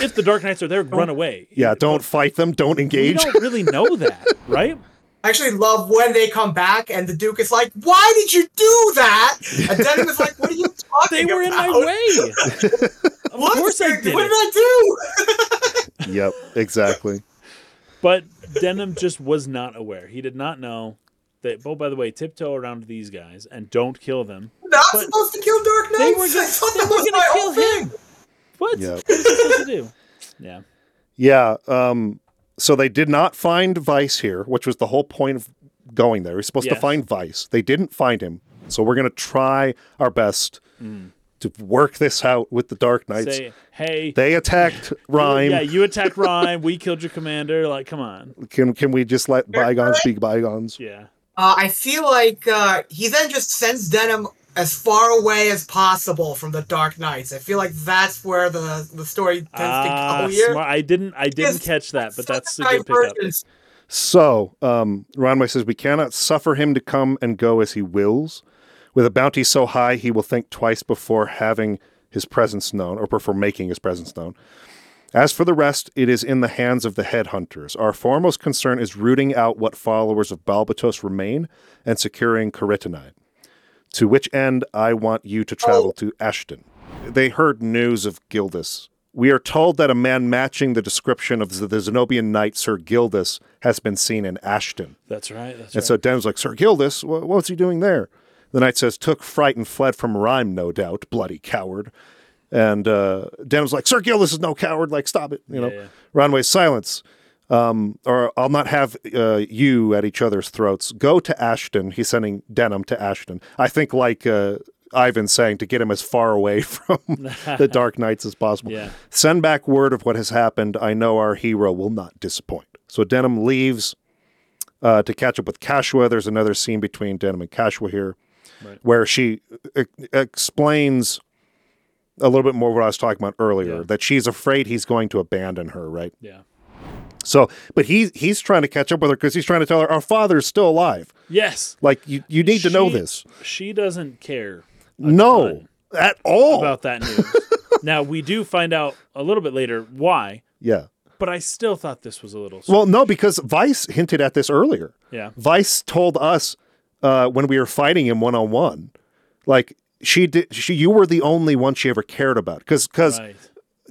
if the Dark Knights are there, run away. yeah, don't fight them. Don't We engage. don't really know that, right? I actually love when they come back and the Duke is like, "Why did you do that?" And Denam is like, "What are you talking about?" They were in my way. Of What? course I did. what did did it. I do?" yep, exactly. But Denam just was not aware. He did not know that. Oh, by the way, tiptoe around these guys and don't kill them. Not But supposed to kill Dark They Knights. were I thought they that were was gonna my kill whole him. What? Yeah. What is he supposed to do? Yeah. Yeah. Um, so they did not find Vyce here, which was the whole point of going there. We're supposed to find Vyce. They didn't find him. So we're going to try our best to work this out with the Dark Knights. Say, hey, they attacked Rhime. Yeah, you attacked Rhime. We killed your commander. Like, come on. Can can we just let bygones be bygones? Yeah. Uh, I feel like uh, he then just sends Denam as far away as possible from the Dark Knights. I feel like that's where the the story tends Ah, to go here. smart. I didn't. I didn't Yes, catch that, but that's a good pickup. So, um, Ronway says, We cannot suffer him to come and go as he wills. With a bounty so high, he will think twice before having his presence known or before making his presence known. As for the rest, it is in the hands of the headhunters. Our foremost concern is rooting out what followers of Balbatos remain and securing Caritanide. To which end I want you to travel to Ashton. They heard news of Gildas. We are told that a man matching the description of the, Xenobian knight Sir Gildas has been seen in Ashton. That's right. That's And right. so Den's like, Sir Gildas, wha- what's he doing there? The knight says, took fright and fled from Rhime, no doubt, bloody coward. And uh, Den's like, Sir Gildas is no coward. Like, stop it. You know, yeah. Ronway's silence. Um, or I'll not have uh, you at each other's throats. Go to Ashton. He's sending Denam to Ashton. I think, like uh, Ivan saying, to get him as far away from the Dark Knights as possible. Yeah. Send back word of what has happened. I know our hero will not disappoint. So Denam leaves uh, to catch up with Catiua. There's another scene between Denam and Catiua here Right. where she e- explains a little bit more what I was talking about earlier Yeah. that she's afraid he's going to abandon her, right? Yeah. So, but he he's trying to catch up with her because he's trying to tell her our father's still alive. Yes. Like you, you need to know this. She doesn't care No, at all. about that news. now we do find out a little bit later why, yeah. but I still thought this was a little. Well, no, because Vyce hinted at this earlier. yeah. Vyce told us uh, when we were fighting him one on one, like she did. She you were the only one she ever cared about because because Right.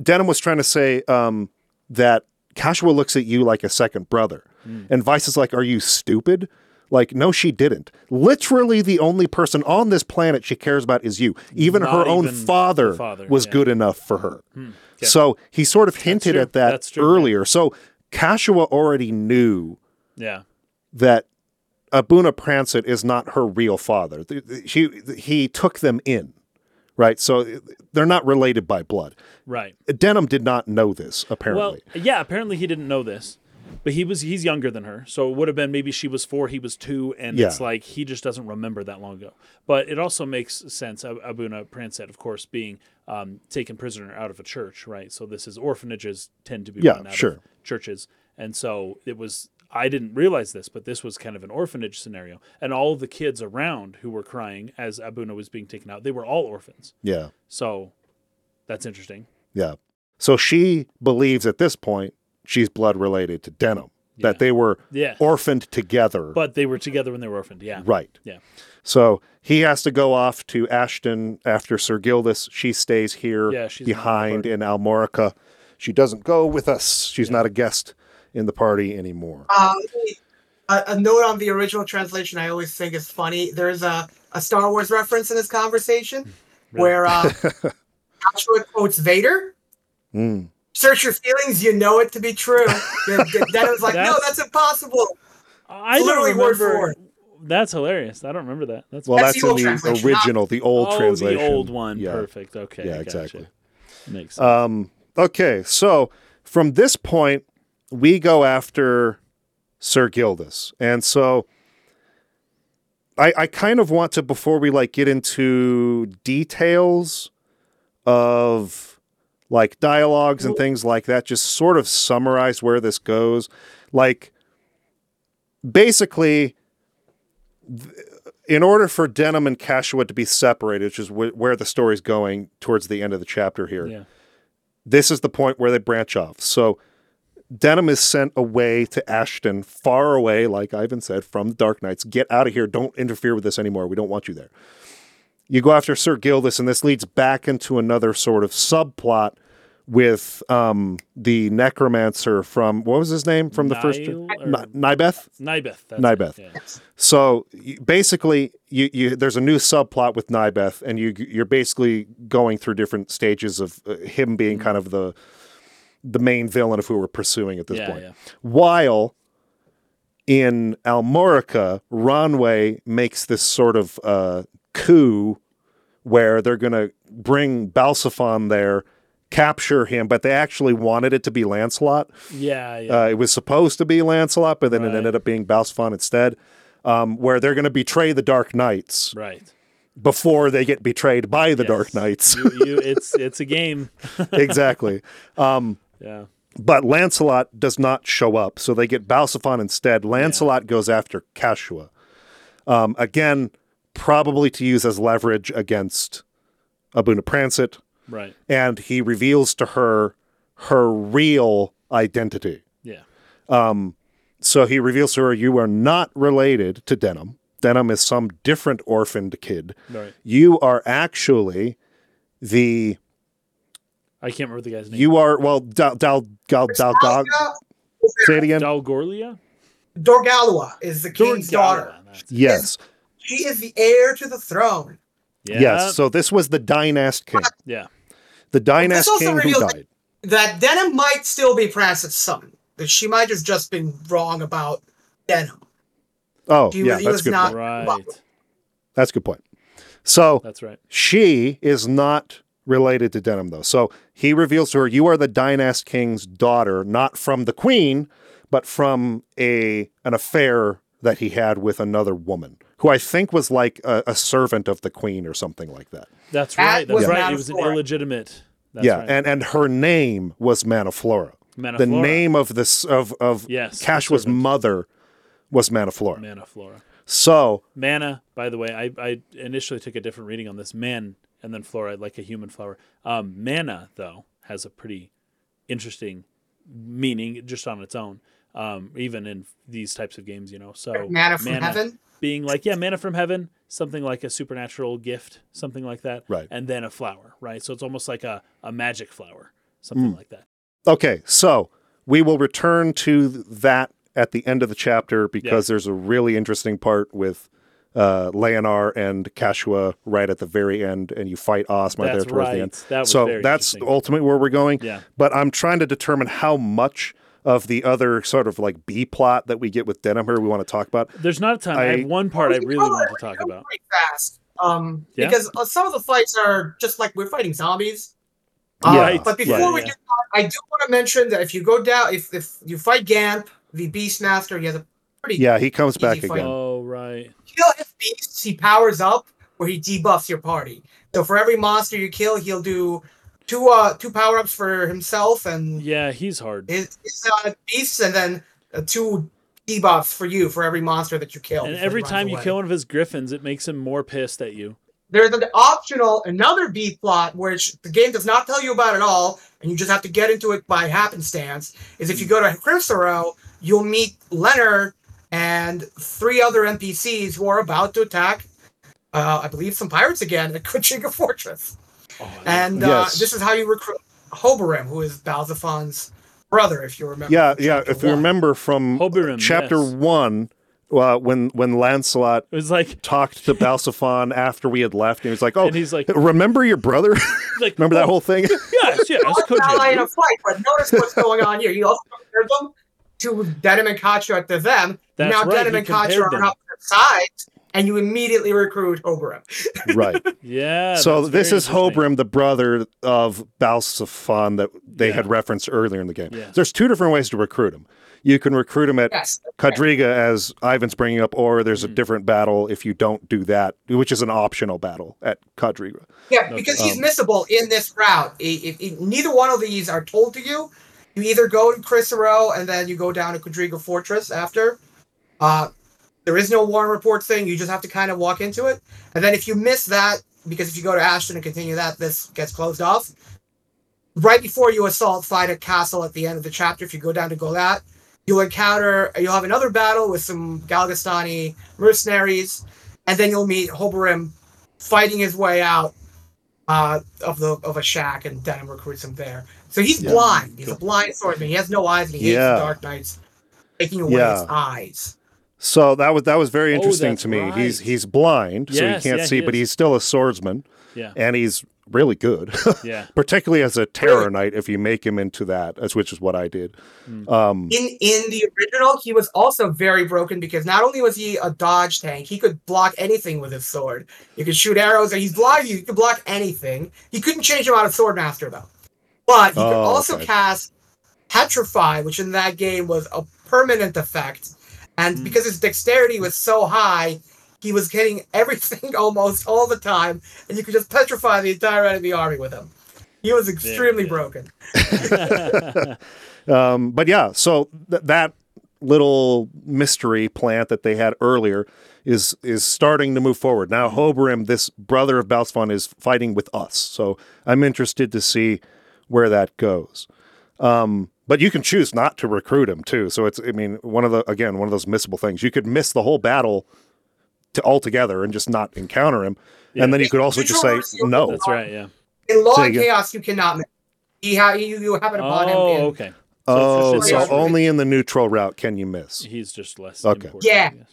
Denam was trying to say um, that Catiua looks at you like a second brother, Hmm. and Vyce is like, "Are you stupid?" Like, no, she didn't. Literally, the only person on this planet she cares about is you. Even Not her own even father, father, was yeah. good enough for her. Yeah. So he sort of hinted at that true, yeah. earlier. So Catiua already knew Yeah. that Abuna Prancet is not her real father. Th- th- She, he took them in, right? So they're not related by blood. Right. Denam did not know this, apparently. Well, yeah. Apparently he didn't know this, but he was he's younger than her, so it would have been maybe she was four, he was two, and Yeah. it's like he just doesn't remember that long ago. But it also makes sense. Abuna Prancet, of course, being um, taken prisoner out of a church, right? So this is orphanages tend to be Yeah, run out sure. churches, and so it was. I didn't realize this, but this was kind of an orphanage scenario, and all of the kids around who were crying as Abuna was being taken out, they were all orphans. yeah, So that's interesting. yeah. So she believes at this point she's blood related to Denam, Yeah. that they were Yeah. orphaned together. But they were together when they were orphaned. Yeah. right. Yeah. So he has to go off to Ashton after Sir Gildas. She stays here Yeah, she's not in the behind in Almorica. She doesn't go with us. She's not a guest in the party anymore. Uh, a, a note on the original translation I always think is funny. There's a, a Star Wars reference in this conversation Really? where uh, Catiua quotes Vader. Mm. Search your feelings, you know it to be true. then then it was like, no, That's- that's impossible. I don't Literally word for word. That's hilarious. I don't remember that. That's Well, That's that's, the in the translation, original, the old oh, translation. the old one. Yeah. Perfect. Okay. Yeah, gotcha. exactly. Makes sense. Um, okay, so from this point, we go after Sir Gildas. And so I, I kind of want to before we like get into details of like dialogues and things like that, just sort of summarize where this goes. Like basically, th- in order for Denam and Catiua to be separated, which is wh- where the story's going towards the end of the chapter here, Yeah. this is the point where they branch off. So Denam is sent away to Ashton, far away, like Ivan said, from the Dark Knights. Get out of here. Don't interfere with this anymore. We don't want you there. You go after Sir Gildas, and this leads back into another sort of subplot with um, the necromancer from what was his name from the first Nile Ni- Nybeth. Nybeth. Nybeth. It, yeah. So you, basically, you, you there's a new subplot with Nybeth, and you you're basically going through different stages of uh, him being kind of the the main villain of who we're pursuing at this Yeah, point. yeah. While in Almorica, Ronway makes this sort of uh, coup where they're going to bring Balxephon there, capture him, but they actually wanted it to be Lanselot. Yeah, yeah. Uh, it was supposed to be Lanselot, but then Right. it ended up being Balxephon instead. Um, where they're going to betray the Dark Knights right. before they get betrayed by the Dark Knights. you, you, it's it's a game. exactly. Yeah. But Lanselot does not show up, so they get Balxephon instead. Lanselot goes after Catiua. Um, again, probably to use as leverage against Abuna Prancet, Right. and he reveals to her her real identity. Yeah. So he reveals to her, You are not related to Denam. Denam is some different orphaned kid. Right. You are actually the I can't remember the guy's name. you are well Dal Dal Gal Dal Dal Alga say it again. Dalgorlia? Dorgalua is the king's Dorgala, daughter. that's- Yes. She is the heir to the throne. Yeah. Yes. So this was the Dynast king. yeah. The Dynast king who died. That Denam might still be Prancet's son. That she might have just been wrong about Denam. Oh, He yeah, was- he that's was good not- point. Right. That's a good point. So That's right. she is not related to Denam, though. So he reveals to her, "You are the Dynast king's daughter, not from the queen, but from a an affair that he had with another woman, who I think was like a, a servant of the queen or something like that." That's That right. That's was right. It was an illegitimate. That's yeah, right. and and her name was Mannaflora. Mannaflora. The name of this of of Yes, the Catiua's mother was Mannaflora. Mannaflora. So Mana, by the way, I, I initially took a different reading on this. Man and then flora, like a human flower. Um, mana, though, has a pretty interesting meaning just on its own, um, even in these types of games, you know. So Manna from heaven. being like, yeah, mana from heaven, something like a supernatural gift, something like that. Right. And then a flower, right? So it's almost like a, a magic flower, something like that. Okay, so we will return to that at the end of the chapter because there's a really interesting part with uh, Leonar and Catiua right at the very end, and you fight Ozma there That's towards the end. That was so that's ultimately where we're going. Yeah. But I'm trying to determine how much of the other sort of like B plot that we get with Denam here we want to talk about. There's not a ton. I, I- have one part I really want to talk about. Pretty fast. Um, Yeah? because uh, some of the fights are just like we're fighting zombies. Yeah, Uh, Right, But before right, we yeah. do that, I do want to mention that if you go down, if if you fight Gamp, the Beastmaster, he has a pretty Yeah, he comes Easy back fight. again. Right. kill his beasts, he powers up where he debuffs your party. So for every monster you kill, he'll do two uh two power ups for himself and Yeah, he's hard. his, his uh, beasts, and then uh, two debuffs for you for every monster that you kill. And every time you away. kill one of his griffins, it makes him more pissed at you. there's an optional another B plot which the game does not tell you about at all, and you just have to get into it by happenstance. Is if you go to Crisero, you'll meet Leonard and three other NPCs who are about to attack. Uh, I believe some pirates again at Kuchinga Fortress, Oh, and uh, this is how you recruit Hobyrim, who is Balxephon's brother, if you remember. Yeah, from yeah. chapter If you one. remember from Hobyrim, chapter yes. one, uh, when when Lanselot it was like, talked to Balxephon after we had left, and he was like, "Oh, and he's like, remember your brother? like remember that oh, whole thing?" Yes, yes, Not could ally in a fight, but notice what's going on here. He also compared them to Denam and Catiua to them. That's now right, Denam and Catiua are them. on opposite sides. and you immediately recruit Oberon. right. Yeah. so this is interesting. Hobyrim, the brother of Balxephon that they Yeah. had referenced earlier in the game. Yeah. There's two different ways to recruit him. You can recruit him at Yes. Kadriga, as Ivan's bringing up, or there's a Mhm. different battle if you don't do that, which is an optional battle at Kadriga. Yeah, because he's Um, missable in this route. I- If, if neither one of these are told to you, you either go to Crisero and then you go down to Quadriga Fortress after. Uh, there is no Warren Report thing. You just have to kind of walk into it. And then if you miss that, because if you go to Ashton and continue that, this gets closed off. Right before you assault fight a castle at the end of the chapter, if you go down to Golat, you'll encounter, you'll have another battle with some Galgastani mercenaries, and then you'll meet Hobyrim fighting his way out uh, of the of a shack, and Denam recruits him there. So he's Yeah. blind. He's a blind swordsman. He has no eyes, and he hates the Dark Knights taking away Yeah. his eyes. So that was that was very Oh, interesting that's to me. He's right. he's blind, so Yes, he can't yeah, see, he but he's still a swordsman, Yeah. and he's really good. Yeah. Particularly as a terror knight, if you make him into that, as which is what I did. Mm. Um, In in the original, he was also very broken because not only was he a dodge tank, he could block anything with his sword. You could shoot arrows, and he's blind. You could block anything. He couldn't change him out of Swordmaster though, but could Oh, also okay. cast Petrify, which in that game was a permanent effect. And Mm. because his dexterity was so high, he was hitting everything almost all the time, and you could just petrify the entire enemy army with him. He was extremely yeah. broken. Um, but yeah, so th- that little mystery plant that they had earlier is is starting to move forward. Now Hobyrim, this brother of Balxephon, is fighting with us. So I'm interested to see where that goes. Um, but you can choose not to recruit him too. So it's I mean one of the again one of those missable things. You could miss the whole battle to altogether and just not encounter him. Yeah. And then you could also just say no. That's right. Yeah. In Law Say and again. Chaos, you cannot miss. He ha- you, you have it upon Oh, him. in- okay. Oh, so only in the neutral route can you miss. He's just less Okay. important. Yeah. I guess.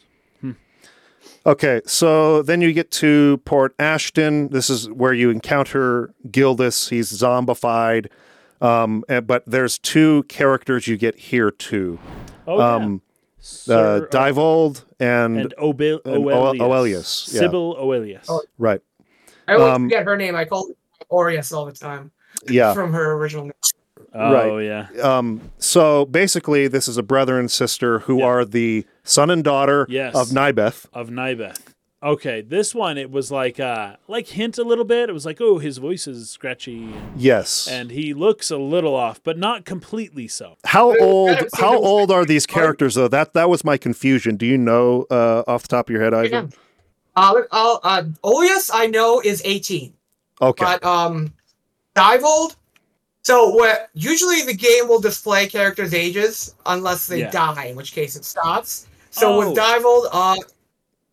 Okay, so then you get to Port Ashton. This is where you encounter Gildas. He's zombified. Um, and- but there's two characters you get here too. Oh, yeah. Um, uh, Sir- Divold and, and Obe- and Oelius. Oelius, yeah. Sybil Oelius. Oh. right, I always Um, forget her name. I call her Aureus all the time yeah. from her original name. Oh, yeah. Um, so basically, this is a brother and sister who Yeah. are the son and daughter Yes. of Nybeth. Of Nybeth. Okay, this one it was like uh like hint a little bit. It was like, oh, his voice is scratchy and, Yes. and he looks a little off, but not completely so. how old? How old are these characters though? That that was my confusion. Do you know uh, off the top of your head, Ivan? Uh, uh, uh, Aureus, I know, is 18. Okay. But um, Deovold. So what? Usually the game will display characters' ages unless they Yeah. die, in which case it stops. So Oh. with Deovold, uh,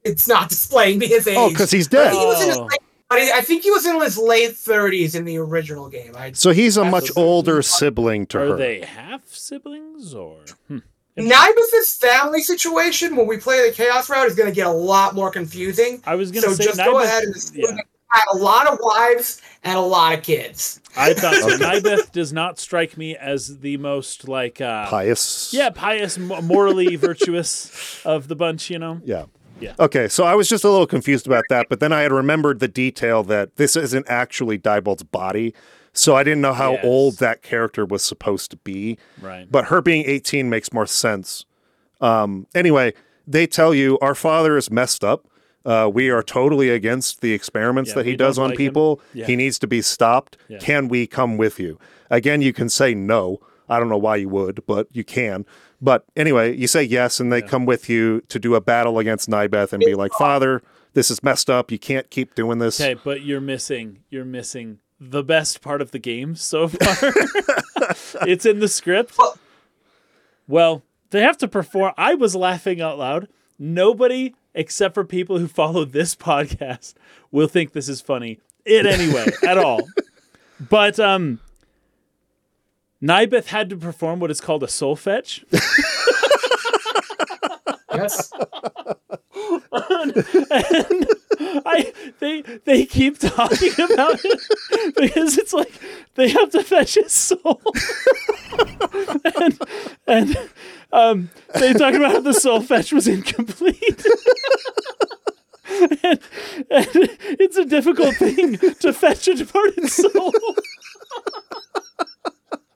it's not displaying me his age. oh, because he's But dead. he was in his Oh. but I think he was in his late 30s in the original game. I, So he's a much a- older sibling to Are her. Are they half siblings or hmm. Nybeth's family situation when we play the Chaos route is going to get a lot more confusing. I was gonna So say just go ahead and assume yeah. That he had a lot of wives and a lot of kids. I thought so. Okay. Nybeth does not strike me as the most like uh Pious. yeah, pious, morally virtuous of the bunch, you know. Yeah. Yeah. Okay, so I was just a little confused about that, but then I had remembered the detail that this isn't actually Deovold's body, so I didn't know how Yes. old that character was supposed to be. Right. But her being 18 makes more sense. Um, anyway, they tell you our father is messed up. Uh, we are totally against the experiments Yeah, that he does on like people. Yeah. He needs to be stopped. Yeah. Can we come with you? Again, you can say no. I don't know why you would, but you can. But anyway, you say yes, and they Yeah. come with you to do a battle against Nybeth and be like, Father, this is messed up. You can't keep doing this. Okay, but you're missing you're missing the best part of the game so far. it's in the script. Well- Well, they have to perform. I was laughing out loud. Nobody except for people who follow this podcast will think this is funny in any way at all. But um Nybeth had to perform what is called a soul fetch. Yes. and I they they keep talking about it because it's like they have to fetch his soul. and and um, they talk about how the soul fetch was incomplete. and, and it's a difficult thing to fetch a departed soul.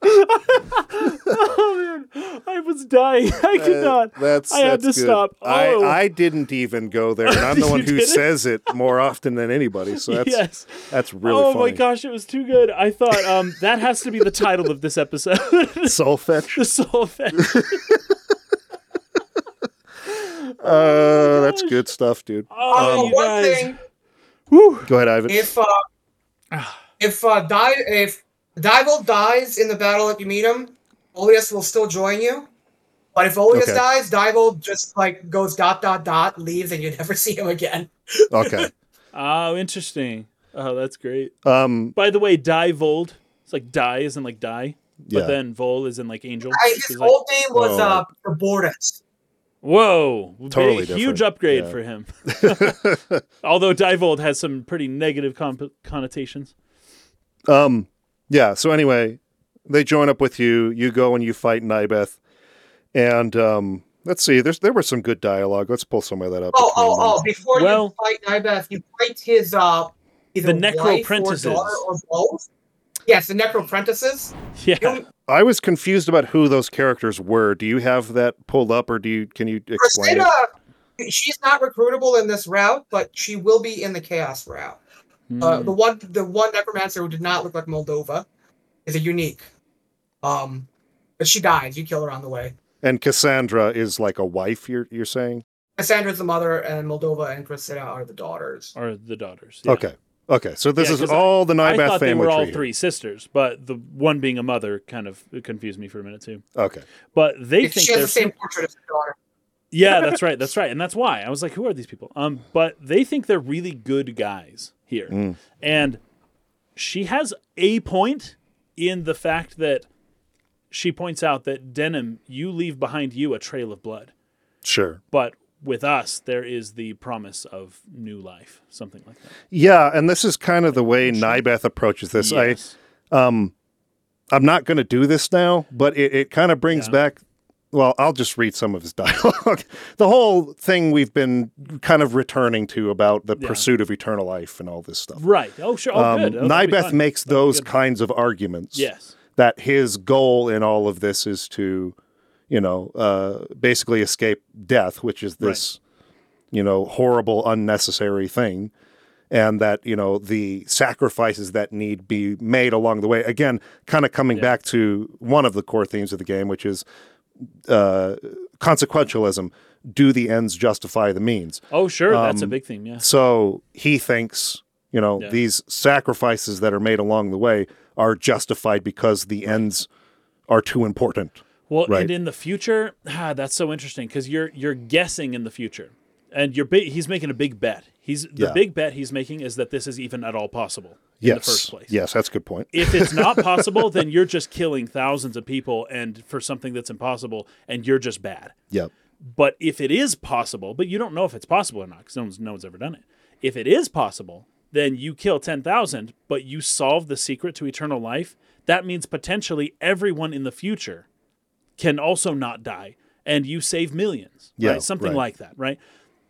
oh man, I was dying. I could Uh, not. That's I had that's to good. stop. I, Oh. I didn't even go there, and I'm the one who didn't? says it more often than anybody. So that's yes. that's really oh funny. my gosh, it was too good. I thought um that has to be the title of this episode. Soul fetch. the soul fetch. Uh, that's good stuff, dude. Oh, you one guys. thing, Whew. Go ahead, Ivan. if uh, if uh, Di- if Deovold dies in the battle if you meet him, Olius will still join you. But if Olius Okay. dies, Deovold just like goes dot dot dot, leaves, and you never see him again. Okay. Oh, interesting. Oh, that's great. Um. By the way, Die Vold. It's like die is in like die, but Yeah. then Vol is in like angel. I, It's his like- old name was Oh. uh, Abortus. Whoa, Totally big, huge upgrade Yeah. for him. Although Deovold has some pretty negative comp- connotations. Um. Yeah. So anyway, they join up with you. You go and you fight Nybeth, and um. Let's see. There's there was some good dialogue. Let's pull some of that up. Oh, oh, them. oh! Before Well- you fight Nybeth, you fight his uh, either The wife or or both. Yes, the Necroprentices. Yeah. You- I was confused about who those characters were. Do you have that pulled up, or do you can you explain Priscilla, it? she's not recruitable in this route, but she will be in the Chaos route. Uh, Hmm. the one, the one Necromancer who did not look like Moldova, is a unique. Um, but she dies. You kill her on the way. And Cassandra is like a wife. You're you're saying? Cassandra's the mother, and Moldova and Priscilla are the daughters. Are the daughters. yeah. Okay. Okay. So this Yeah, is 'cause all the I Nybeth thought they were all tree here. three sisters, but the one being a mother kind of confused me for a minute too. Okay. But they If think she has they're the same portrait as her daughter. Yeah, that's right. That's right. And that's why I was like, who are these people? Um, but they think they're really good guys here. Mm. And she has a point in the fact that she points out that Denam, you leave behind you a trail of blood. Sure. But with us, there is the promise of new life, something like that. Yeah, and this is kind of the way Nybeth approaches this. Yes. I um I'm not going to do this now, but it, it kind of brings Yeah. back well, I'll just read some of his dialogue. the whole thing we've been kind of returning to about the Yeah. pursuit of eternal life and all this stuff. right. Oh, sure. Oh, Um, good. Oh, Nybeth makes That'll those kinds of arguments. Yes. That his goal in all of this is to, you know, uh, basically escape death, which is this, you know, horrible, unnecessary thing. And that, you know, the sacrifices that need be made along the way. Again, kind of coming Yeah. back to one of the core themes of the game, which is uh, consequentialism. Do the ends justify the means? Oh, sure. that's a Um, big thing. Yeah. So he thinks, you know, Yeah. these sacrifices that are made along the way are justified because the ends are too important. Well, Right. and in the future, ah, that's so interesting because you're you're guessing in the future, and you're big, he's making a big bet. He's the Yeah. big bet he's making is that this is even at all possible in yes. the first place. Yes, that's a good point. If it's not possible, then you're just killing thousands of people, and for something that's impossible, and you're just bad. Yep. But if it is possible, but you don't know if it's possible or not because no one's, no one's ever done it. If it is possible, then you kill 10,000, but you solve the secret to eternal life. That means potentially everyone in the future can also not die and you save millions. Yeah, right? Something right. like that, right?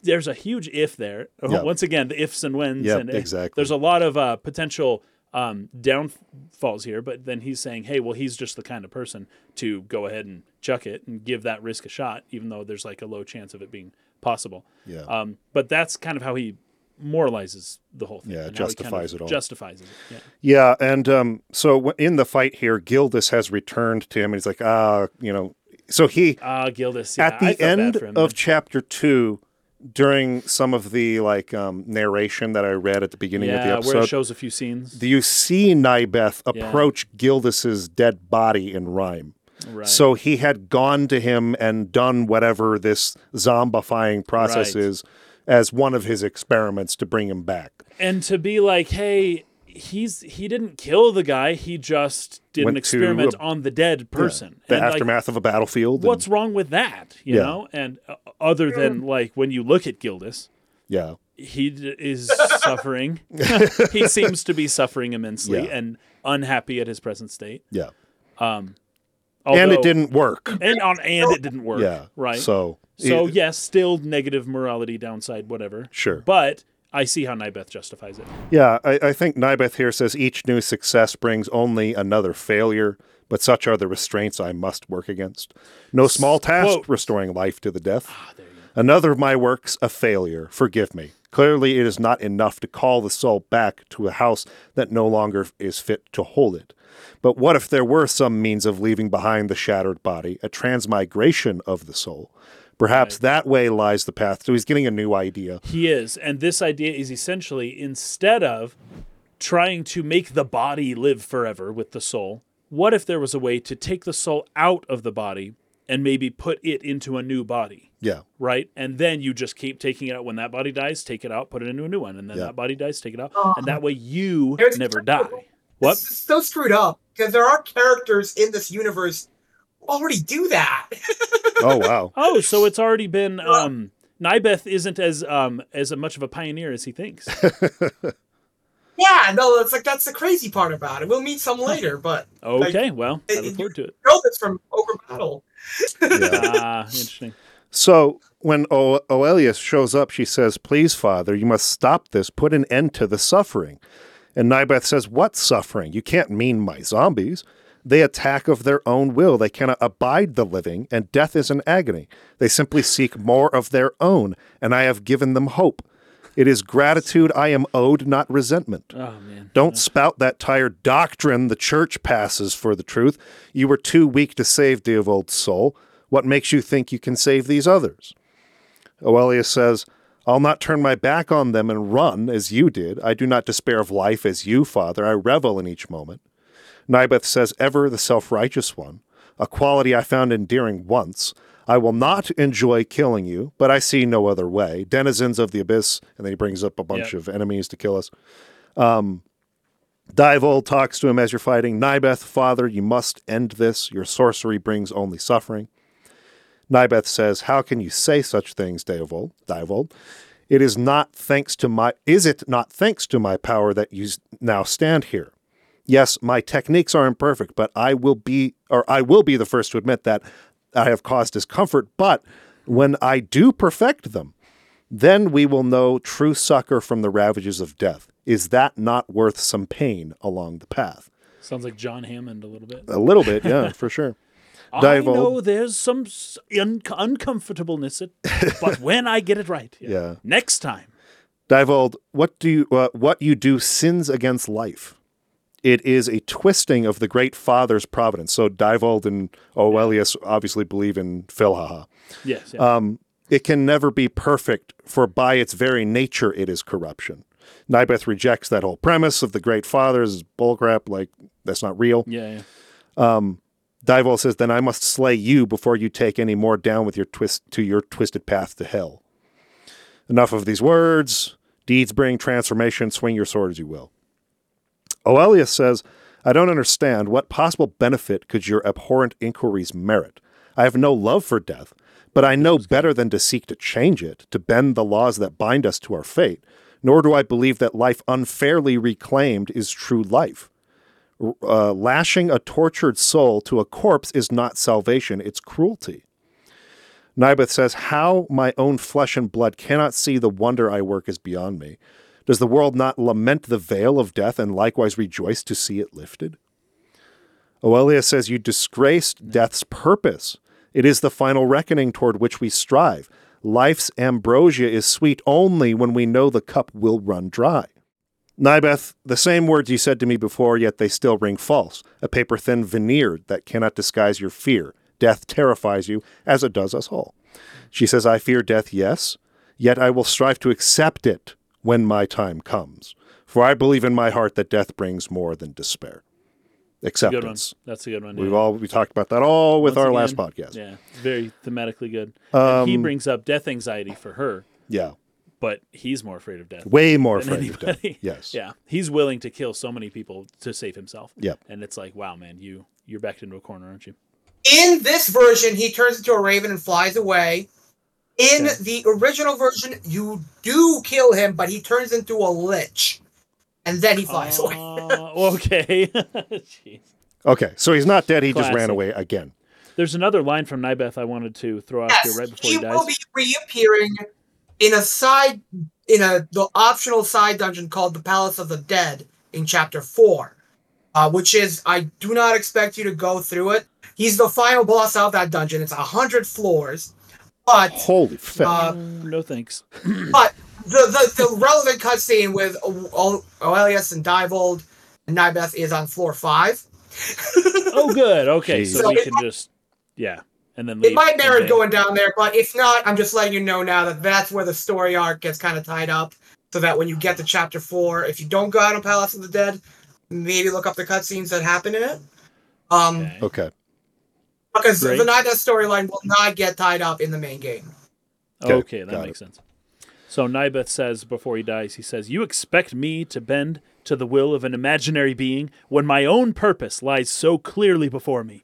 There's a huge if there. Yeah. Once again, the ifs and whens. Yep, and exactly. There's a lot of uh, potential um, downfalls here, but then he's saying, hey, well, he's just the kind of person to go ahead and chuck it and give that risk a shot, even though there's like a low chance of it being possible. Yeah. Um, but that's kind of how he moralizes the whole thing. Yeah, and how kind justifies of it all. Justifies it. Yeah. Yeah, and um, so in the fight here, Gildas has returned to him, and he's like, ah, you know, so he Ah, Gildas. Yeah, at the end him, of man. chapter two, during some of the like um, narration that I read at the beginning of the yeah, where episode, it shows a few scenes. do you see Nybeth Yeah. approach Gildas's dead body in Rhime? right. So he had gone to him and done whatever this zombifying process Right. is as one of his experiments to bring him back. and to be like, hey, he's he didn't kill the guy. He just did Went an experiment a- on the dead person. The And, like, aftermath of a battlefield. and- what's wrong with that? You Yeah. know, and uh, other than like when you look at Gildas, yeah. he d- is suffering. he seems to be suffering immensely Yeah. and unhappy at his present state. Yeah. Um, and it didn't work. And on and it didn't work. Yeah. Right. So So it- yes, still negative morality, downside, whatever. Sure. But I see how Nybeth justifies it. Yeah, I, I think Nybeth here says each new success brings only another failure, but such are the restraints I must work against. No small task restoring life to the death. Ah, there you go. Another of my works a failure. Forgive me. Clearly, it is not enough to call the soul back to a house that no longer is fit to hold it. But what if there were some means of leaving behind the shattered body, a transmigration of the soul? Perhaps Right. that way lies the path. So he's getting a new idea. He is, and this idea is essentially instead of trying to make the body live forever with the soul, what if there was a way to take the soul out of the body and maybe put it into a new body? Yeah. right? And then you just keep taking it out. When that body dies, take it out, put it into a new one, and then Yeah. that body dies, take it out, Oh. and that way you never die. What? It's so screwed up because there are characters in this universe who already do that. Oh, wow. Oh, so it's already been. Um, Nybeth isn't as um as much of a pioneer as he thinks. yeah, no, it's like that's the crazy part about it. We'll meet some later, but Okay, well, I look forward to it. know this from Ogre Battle. Ah, interesting. So when o- Oelius shows up, she says, Please, Father, you must stop this, put an end to the suffering. And Nybeth says, What suffering? You can't mean my zombies. They attack of their own will. They cannot abide the living, and death is an agony. They simply seek more of their own, and I have given them hope. It is gratitude I am owed, not resentment. Oh man, Don't spout that tired doctrine the church passes for the truth. You were too weak to save Deovold's soul. What makes you think you can save these others? Oelius says, I'll not turn my back on them and run as you did. I do not despair of life as you, Father. I revel in each moment. Nybeth says, Ever the self righteous one, a quality I found endearing once. I will not enjoy killing you, but I see no other way. Denizens of the abyss, and then he brings up a bunch Yeah. of enemies to kill us. Um, Deovold talks to him as you're fighting. Nybeth, Father, you must end this. Your sorcery brings only suffering. Nybeth says, How can you say such things, Deovold? Deovold? It is not thanks to my is it not thanks to my power that you now stand here? Yes, my techniques are imperfect, but I will be or I will be the first to admit that I have caused discomfort, but when I do perfect them, then we will know true succor from the ravages of death. Is that not worth some pain along the path? sounds like John Hammond a little bit. A little bit, yeah, for sure. I Deovold. know there's some un- uncomfortableness, it, but when I get it right, Yeah. next time. Deovold, what do you, uh, what you do sins against life. It is a twisting of the great Father's providence. So Deovold and Oelius obviously believe in Philhaha. Yes, yeah. Um, it can never be perfect, for by its very nature it is corruption. Nybeth rejects that whole premise of the great fathers bullcrap, like that's not real. yeah, yeah. Um, says, "Then I must slay you before you take any more down with your twist to your twisted path to hell." Enough of these words. Deeds bring transformation. Swing your sword as you will. Oelius says, "I don't understand what possible benefit could your abhorrent inquiries merit. I have no love for death, but I know better than to seek to change it, to bend the laws that bind us to our fate. Nor do I believe that life unfairly reclaimed is true life." uh, lashing a tortured soul to a corpse is not salvation, it's cruelty. Nybeth says, How my own flesh and blood cannot see the wonder I work is beyond me. Does the world not lament the veil of death and likewise rejoice to see it lifted? Oelia says, You disgraced death's purpose. It is the final reckoning toward which we strive. Life's ambrosia is sweet only when we know the cup will run dry. Nybeth, the same words you said to me before, yet they still ring false. A paper thin veneer that cannot disguise your fear. Death terrifies you, as it does us all. She says, I fear death, yes, yet I will strive to accept it when my time comes. For I believe in my heart that death brings more than despair. Good. Acceptance. That's a good one. We've yeah. all we talked about that all with Once our last podcast. Yeah, very thematically good. and he Um, brings up death anxiety for her, Yeah. but he's more afraid of death. Way more than afraid of death. Yes. Yeah, he's willing to kill so many people to save himself. Yeah, And it's like, wow, man, you you're backed into a corner, aren't you? In this version, he turns into a raven and flies away. In Okay. the original version, you do kill him, but he turns into a lich. And then he flies away. Uh, okay. Jeez. Okay. So he's not dead. He just ran away again. There's another line from Nybeth I wanted to throw out Yes, here right before he he, will dies. be reappearing in a side in a the optional side dungeon called the Palace of the Dead in chapter four, uh, which is I do not expect you to go through it. He's the final boss of that dungeon. It's a hundred floors, but Holy fuck. uh, no thanks. but the, the, the relevant cutscene with O- O- Oelius and Deovold and Nybeth is on floor five. oh, good. Okay, so, Jesus. we So can just yeah, and then It might merit Okay. going down there, but if not, I'm just letting you know now that that's where the story arc gets kind of tied up. So that when you get to chapter four, if you don't go out on Palace of the Dead, maybe look up the cutscenes that happen in it. Um, Okay. okay. Because Great. the Nybeth storyline will not get tied up in the main game. Okay, Okay, that got makes sense. So Nybeth says before he dies, he says, "You expect me to bend to the will of an imaginary being when my own purpose lies so clearly before me.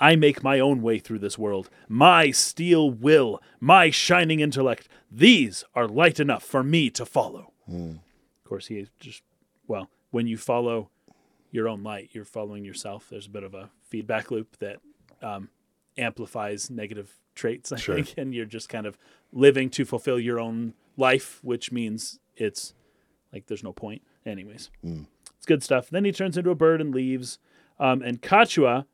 I make my own way through this world. My steel will, my shining intellect, these are light enough for me to follow." Hmm. Of course, he just well, when you follow your own light, you're following yourself. There's a bit of a feedback loop that um, amplifies negative traits, I Sure. think, and you're just kind of living to fulfill your own life, which means it's like there's no point. Anyways, it's good stuff. Then he turns into a bird and leaves, um, and Catiua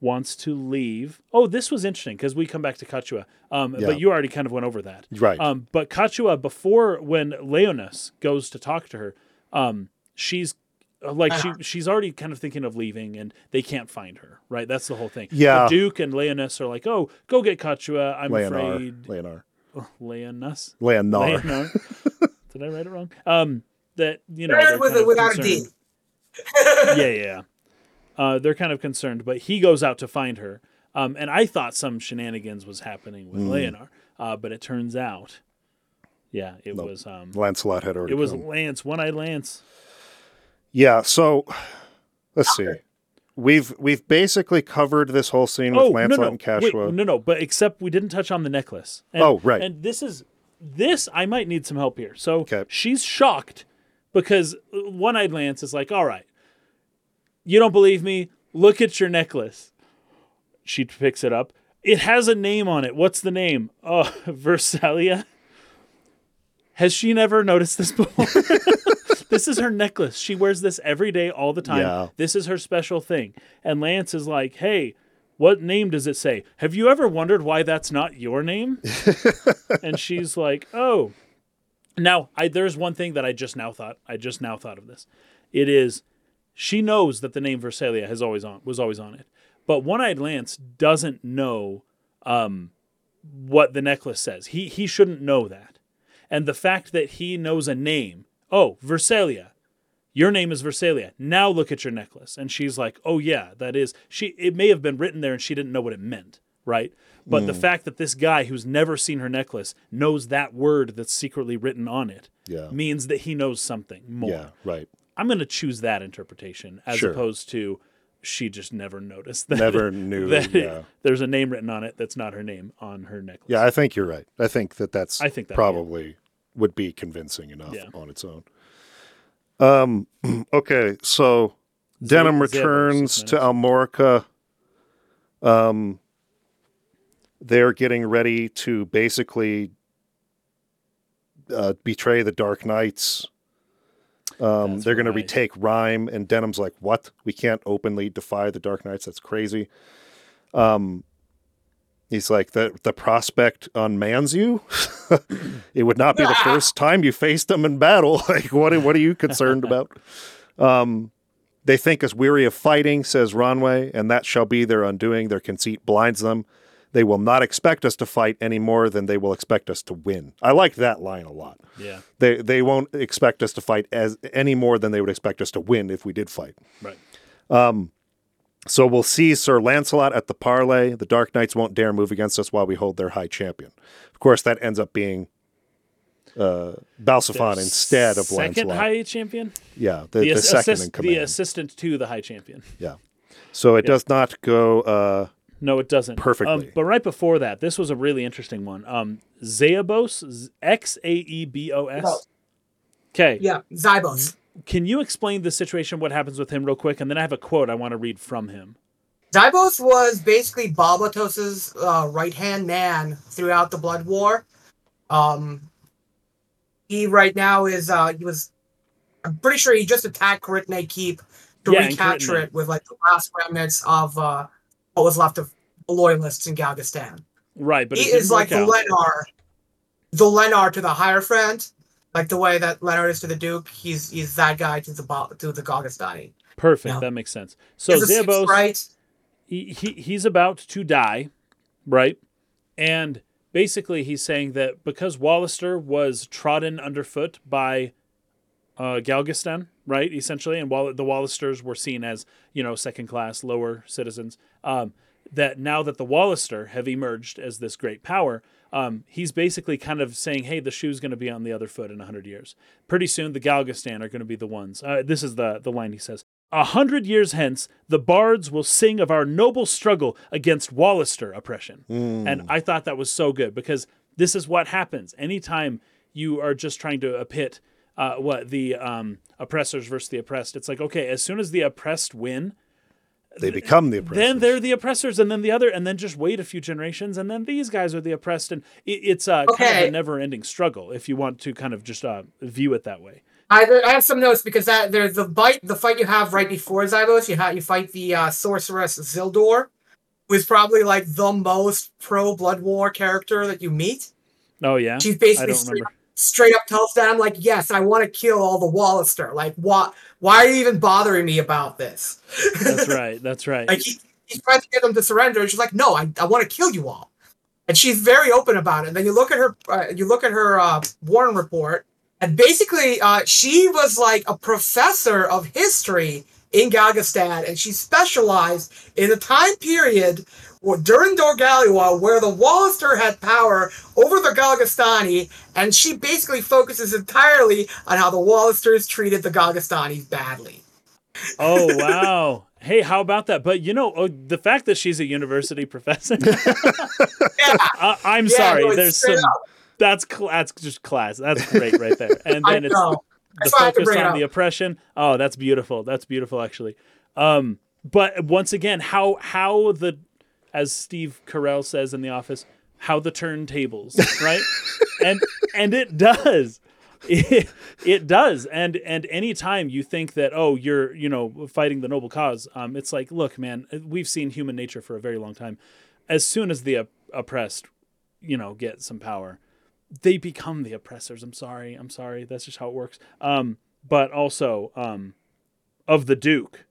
wants to leave. Oh, this was interesting because we come back to Catiua, um, Yeah. but you already kind of went over that. Right. Um, but Catiua, before when Leonis goes to talk to her, um, she's like she she's already kind of thinking of leaving, and they can't find her. Right, that's the whole thing. Yeah. the Duke and Leonis are like, "Oh, go get Catiua." I'm Leonard. afraid Leonard. Leonis. Leonard. Leonard. Did I write it wrong? Um, that you know, with kind without a concerned. D. yeah, yeah. yeah. Uh, they're kind of concerned, but he goes out to find her. Um, and I thought some shenanigans was happening with Leonard, uh, but it turns out, yeah, it No. was um, Lanselot had already it was come. Lance, one-eyed Lance. Yeah, so let's see. We've we've basically covered this whole scene with oh Lanselot no, no, and Catiua. Wait, no, no, but except we didn't touch on the necklace. And, Oh, right. And this is this I might need some help here. So Okay. she's shocked because one-eyed Lance is like, "All right, you don't believe me? Look at your necklace." She picks it up. It has a name on it. What's the name? Oh, Versalia. Has she never noticed this before? this is her necklace. She wears this every day, all the time. Yeah. This is her special thing. And Lance is like, hey, what name does it say? Have you ever wondered why that's not your name? and she's like, oh. Now, I, there's one thing that I just now thought. I just now thought of this. It is, she knows that the name Versalia has always on was always on it, but One-Eyed Lance doesn't know um, what the necklace says. He he shouldn't know that, and the fact that he knows a name. Oh, Versalia. Your name is Versalia. Now look at your necklace. And she's like, "Oh yeah, that is." She it may have been written there and she didn't know what it meant, right? But the hmm. fact that this guy who's never seen her necklace knows that word that's secretly written on it Yeah. means that he knows something more. Yeah, right. I'm going to choose that interpretation as Sure. opposed to she just never noticed that Never knew. that it- yeah. there's a name written on it that's not her name on her necklace. Yeah, I think you're right. I think that that's I think that'd be probably would be convincing enough Yeah. on its own. Um. Okay, so Denam Zebos, returns six to. Almorica. Um. They're getting ready to basically uh, betray the Dark Knights. Um, they're going to retake Rhime, and Denam's like, "What? We can't openly defy the Dark Knights. That's crazy." Um, he's like, "the The prospect unmans you. it would not be the first time you faced them in battle. like, what? What are you concerned about?" Um, they think us weary of fighting, says Ronway, and that shall be their undoing. Their conceit blinds them. They will not expect us to fight any more than they will expect us to win. I like that line a lot. Yeah. They they won't expect us to fight as any more than they would expect us to win if we did fight. Right. So we'll see Sir Lanselot at the parley. The Dark Knights won't dare move against us while we hold their high champion. Of course, that ends up being uh, Balxephon instead of second Lanselot. high champion. yeah, the, the, ass- second assist- in command. the assistant to the high champion. yeah. So it does not go. Uh, No, it doesn't. Perfectly. Um, but right before that, this was a really interesting one. Um, Xaebos, X A E B O S. Okay. Yeah, Xaebos. Can you explain the situation, what happens with him, real quick? And then I have a quote I want to read from him. Xaebos was basically Balbatos's uh, right hand man throughout the Blood War. Um, he right now is uh he was I'm pretty sure he just attacked Karikne Keep to Yeah, recapture it with like the last remnants of uh what was left of the loyalists in Galgastan. Right, but he it is like the. Lenar, the Lenar to the higher friend, like the way that Lenar is to the Duke. He's he's that guy to the to the Galgastani. Perfect. Yeah. That makes sense. So sixth right? he, he he's about to die, right? And basically, he's saying that because Walister was trodden underfoot by uh, Galgastan, right? Essentially, and while the Walisters were seen as you know second class, lower citizens, um, that now that the Walister have emerged as this great power, um, he's basically kind of saying, "Hey, the shoe's going to be on the other foot in hundred years. Pretty soon, the Galgastan are going to be the ones." Uh, this is the the line he says. A hundred years hence, the bards will sing of our noble struggle against Walister oppression. And I thought that was so good because this is what happens anytime you are just trying to pit uh, what the um, oppressors versus the oppressed. It's like okay, as soon as the oppressed win, They become the oppressors. then they're the oppressors, and then the other, and then just wait a few generations, and then these guys are the oppressed, and it, it's uh, kind of a never-ending struggle if you want to kind of just uh, view it that way. I, I have some notes because that there's the fight the fight you have right before Xaebos. You have you fight the uh, sorceress Zildor, who is probably like the most pro Blood War character that you meet. Oh yeah, She's I basically don't straight, up tells them like, "Yes, I want to kill all the Walister. Like, what? Why are you even bothering me about this?" That's right. That's right. like he, he's trying to get them to surrender, and she's like, "No, I, I want to kill you all." And she's very open about it. And then you look at her, uh, you look at her uh, Warren report, and basically, uh, she was like a professor of history in Galgastan, and she specialized in the time period during Dorgalua where the Walister had power over the Galgastani, and she basically focuses entirely on how the Walisters treated the Galgastanis badly. Oh wow. Hey, how about that? But you know, oh, the fact that she's a university professor, Yeah, I, I'm yeah, sorry. no, There's some. up. That's cl- that's just class. That's great right there. And then it's know. the That's why I had to focus on the oppression. Oh, that's beautiful. That's beautiful, actually. Um, but once again, how how the, as Steve Carell says in The Office, how the turntables, right? and and it does. It, it does. And and anytime you think that oh you're you know fighting the noble cause um it's like look man we've seen human nature for a very long time. As soon as the op- oppressed you know get some power they become the oppressors. I'm sorry. I'm sorry. That's just how it works. Um but also um of the duke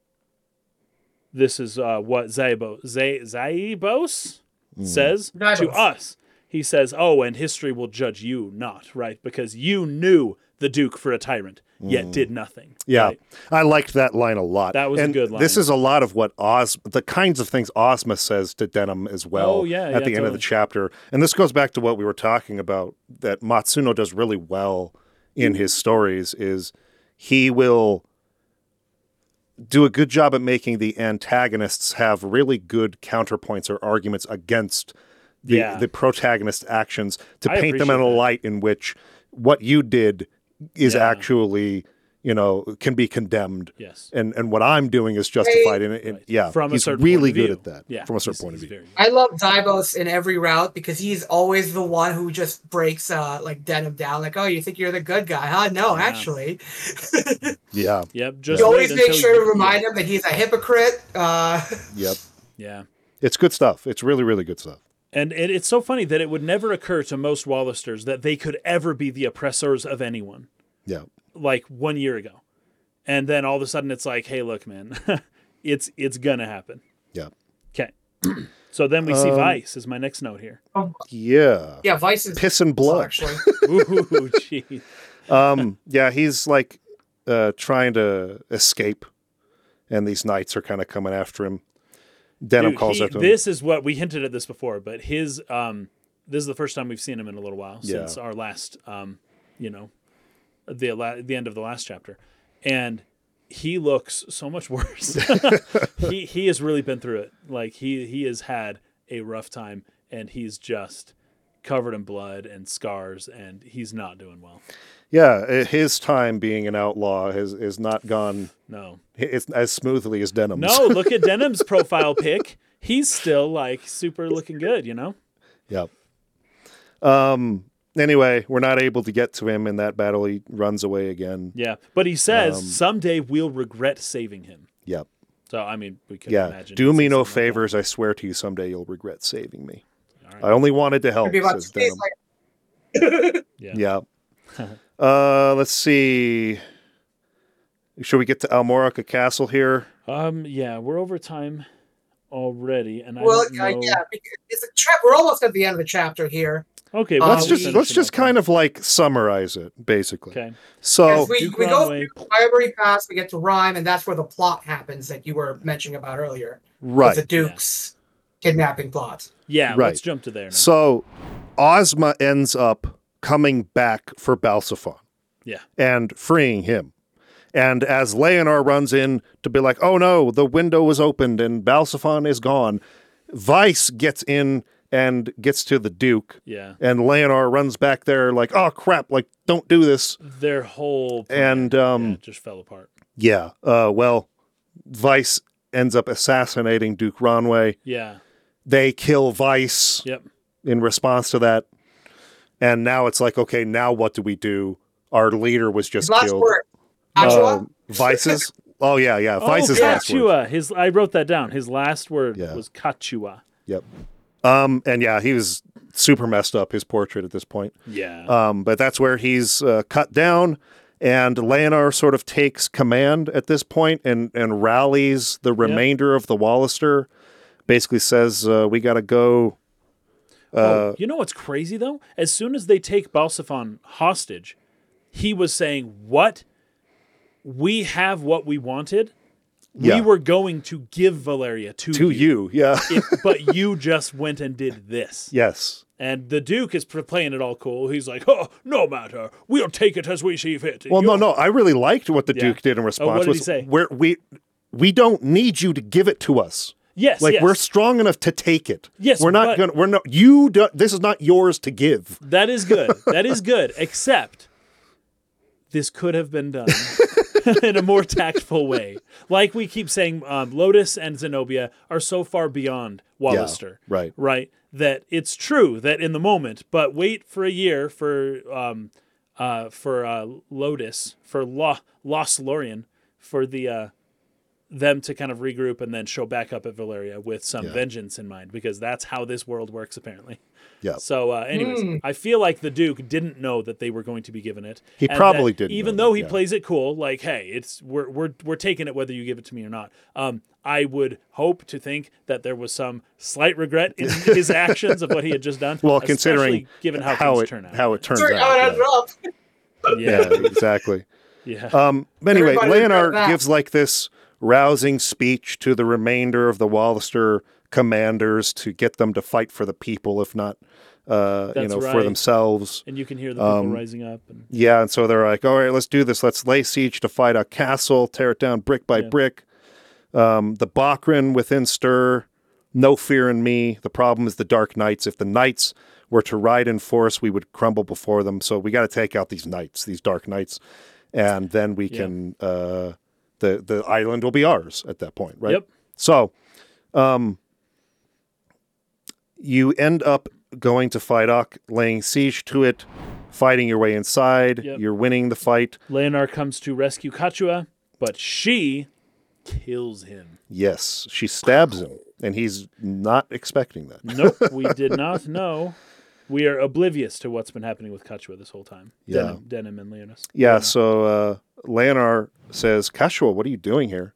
this is uh what Xaebos Zay, Xaebos says to us he says oh and history will judge you not right because you knew the duke for a tyrant yet did nothing Yeah, right? I liked that line a lot. That was a and good This is a lot of what Os, the kinds of things Ozma says to Denam as well. Oh, yeah, at yeah, the end of the chapter, and this goes back to what we were talking about that Matsuno does really well in his stories. Is he will do a good job at making the antagonists have really good counterpoints or arguments against the, Yeah. the protagonist's actions to I paint them in a appreciate that. light in which what you did is Yeah. actually you know can be condemned yes and and what i'm doing is justified and, and Right. yeah From a he's certain really point of good view. at that yeah from a certain he's- point of view very- I love Xaebos in every route because he's always the one who just breaks uh like Denam down. Like, oh, you think you're the good guy, huh? No, Yeah. actually. yeah yep just you always make sure you- to remind him that he's a hypocrite. Uh yep yeah it's good stuff it's really really good stuff And it, it's so funny that it would never occur to most Walisters that they could ever be the oppressors of anyone, yeah like one year ago. And then all of a sudden it's like, hey, look, man, it's it's gonna happen. yeah Okay. so then we see Um, Vyce is my next note here. yeah yeah, Vyce is piss and blood actually. Ooh, gee. um yeah he's like uh trying to escape and these knights are kind of coming after him Denam Dude, calls he- out to him this is what we hinted at this before, but his um this is the first time we've seen him in a little while Yeah. since our last um you know the la- the end of the last chapter. And he looks so much worse. he he has really been through it. Like he he has had a rough time and he's just covered in blood and scars and he's not doing well. yeah his time being an outlaw has is not gone No. it's as smoothly as Denam's No, look at Denam's profile pic. He's still like super looking good, you know? Yep. Um, anyway, we're not able to get to him in that battle. He runs away again. Yeah, but he says Um, someday we'll regret saving him. Yep. So I mean, we can Yeah. imagine. Do me no something like favors. I swear to you, someday you'll regret saving me. that. All right. I only wanted to help. Could be about says two days Venom. later. Yeah. Yeah. uh, let's see. Should we get to Almorica Castle here? Um. Yeah, we're over time already, and I Well, don't uh, yeah, because it's a tra- we're almost at the end of the chapter here. Okay, Uh, Let's just let's just kind of like summarize it, basically. Okay. So Because we, we go Ronway. through Library Pass, we get to Rhime, and that's where the plot happens that you were mentioning about earlier. right. The Duke's kidnapping plot. Yeah. Right. Let's jump to there now. So Ozma ends up coming back for Balxephon yeah. and freeing him. And as Leonar runs in to be like, oh no, the window was opened and Balxephon is gone, Vyce gets in and gets to the Duke. Yeah. And Leonar runs back there like, oh crap, like don't do this. Their whole plan, And um yeah, just fell apart. yeah, uh well, Vyce ends up assassinating Duke Ronway. Yeah. They kill Vyce Yep. in response to that. And now it's like, okay, now what do we do? Our leader was just His last killed. word. Uh, Vyce's? Oh yeah, yeah. Vyce's oh, last word. Catiua. His I wrote that down. His last word Yeah. was Catiua. Yep. Um, and yeah, he was super messed up. His portrait at this point. Yeah. Um, but that's where he's uh, cut down, and Leonar sort of takes command at this point and and rallies the remainder of the Walister. Basically says, uh, "We got to go." Uh, oh, you know what's crazy though? As soon as they take Balxephon hostage, he was saying, "What? We have what we wanted. Yeah. We were going to give Valeria to, to you, you, yeah, It- but you just went and did this." yes, And the Duke is playing it all cool. He's like, "Oh, no matter. We'll take it as we see fit." Well, no, You're- no. I really liked what the Yeah. Duke did in Oh, response. what did was he say? We're, we we don't need you to give it to us. Yes, Like yes. we're strong enough to take it. Yes, we're not gonna. We're not. You. Do, this is not yours to give. That is good. That is good. Except this could have been done in a more tactful way. Like we keep saying, um, Lodis and Xenobia are so far beyond Walister. right. Right. That it's true that in the moment, but wait for a year for um, uh, for uh, Lodis for Lo- Loslorien for the uh, them to kind of regroup and then show back up at Valeria with some Yeah. vengeance in mind because that's how this world works apparently. Yeah. So, uh, anyways, Hmm. I feel like the Duke didn't know that they were going to be given it. He probably that didn't Even know though that, he yeah. plays it cool, like, hey, it's we're we're we're taking it whether you give it to me or not. Um, I would hope to think that there was some slight regret in his actions of what he had just done. Well, considering given how, how things it turn out. how it turns Sorry, out. ended. Yeah, yeah exactly. yeah. Um, but anyway, Everybody Leonard gives like this rousing speech to the remainder of the Walister commanders to get them to fight for the people, if not, uh, you know, for themselves. and you can hear the people um, rising up. And, Yeah, and so they're like, all right, let's do this. Let's lay siege to fight a castle, tear it down brick by Yeah. brick. Um, the Bakram within stir, no fear in me. The problem is the dark knights. If the knights were to ride in force, we would crumble before them. So we got to take out these knights, these dark knights, and then we Yeah. can uh, the the island will be ours at that point, right? Yep. So, um, you end up going to Phidoch, laying siege to it, fighting your way inside. Yep. You're winning the fight. Leonard comes to rescue Catiua, but she kills him. Yes, she stabs him, and he's not expecting that. Nope, we did not know. We are oblivious to what's been happening with Catiua this whole time. Yeah. Denam, Denam and Leonis. Yeah, so uh, Leonar says, Catiua, what are you doing here?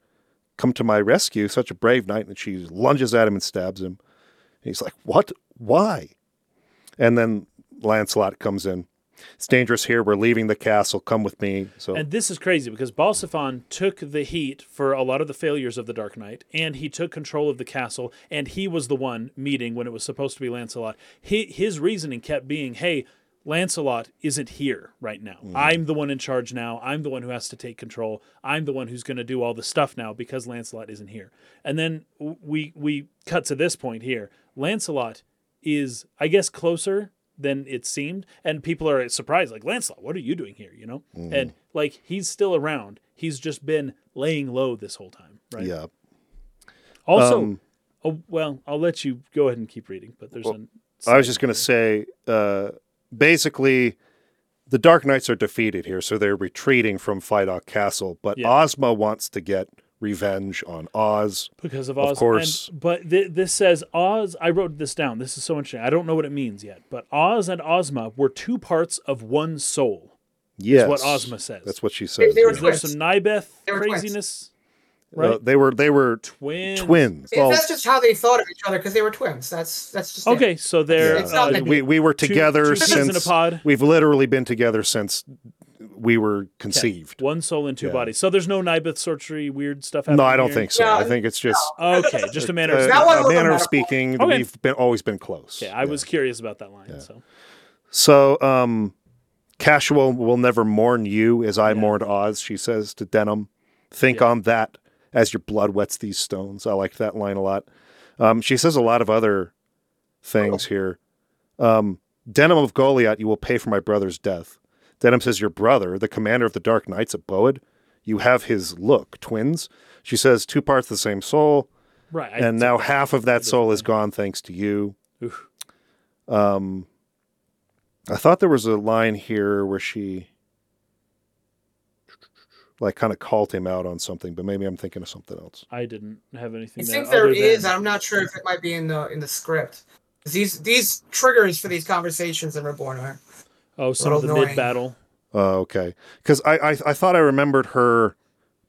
Come to my rescue, such a brave knight. And she lunges at him and stabs him. And he's like, What? Why? And then Lanselot comes in. It's dangerous here. We're leaving the castle. Come with me. So And this is crazy because Balxephon took the heat for a lot of the failures of the Dark Knight, and he took control of the castle, and he was the one meeting when it was supposed to be Lanselot. He, his reasoning kept being, hey, Lanselot isn't here right now. Mm-hmm. I'm the one in charge now. I'm the one who has to take control. I'm the one who's going to do all the stuff now because Lanselot isn't here. And then we we cut to this point here. Lanselot is, I guess, closer than it seemed, and people are surprised, like Lanselot, what are you doing here? You know, and like he's still around. He's just been laying low this whole time, right? yeah. Also, Um, oh well, I'll let you go ahead and keep reading, but there's an. I was just going to say, uh, basically, the Dark Knights are defeated here, so they're retreating from Phidoch Castle. But Yeah. Ozma wants to get revenge on Oz. because of Oz. Of Oz. course. And, but th- this says Oz. I wrote this down. This is so interesting. I don't know what it means yet, but Oz and Ozma were two parts of one soul. Yes, what Ozma says. That's what she says. they were Is there some Nybeth They were twins. craziness? Uh, Right, they were they were twins. twins. Well, that's just how they thought of each other because they were twins. That's that's just it. Okay, so they're It's not uh, we we were together two peas in since a pod. we've literally been together since we were conceived. one soul in two Yeah. bodies. So there's no Nybeth sorcery weird stuff happening. No, I don't here? think so. Yeah, I think it's just Okay, just a manner. uh, of That a a manner of speaking. Okay. We've been always been close. Yeah, I was curious about that line. So So, um, Casual will never mourn you as I Yeah. mourned Oz, she says to Denam. Think Yeah. on that as your blood wets these stones. I like that line a lot. Um, she says a lot of other things here. Um, Denam of Golyat, you will pay for my brother's death. Denam says, Your brother, the commander of the Dark Knights at Boed, you have his look, twins. She says, Two parts of the same soul, right, I and took now that half of that soul is gone thanks to you. Oof. Um, I thought there was a line here where she like kind of called him out on something, but maybe I'm thinking of something else. I didn't have anything. I think there is. than- I'm not sure if it might be in the in the script. These these triggers for these conversations in Reborn are Oh, some of the little mid battle. Oh, okay. Because I, I I thought I remembered her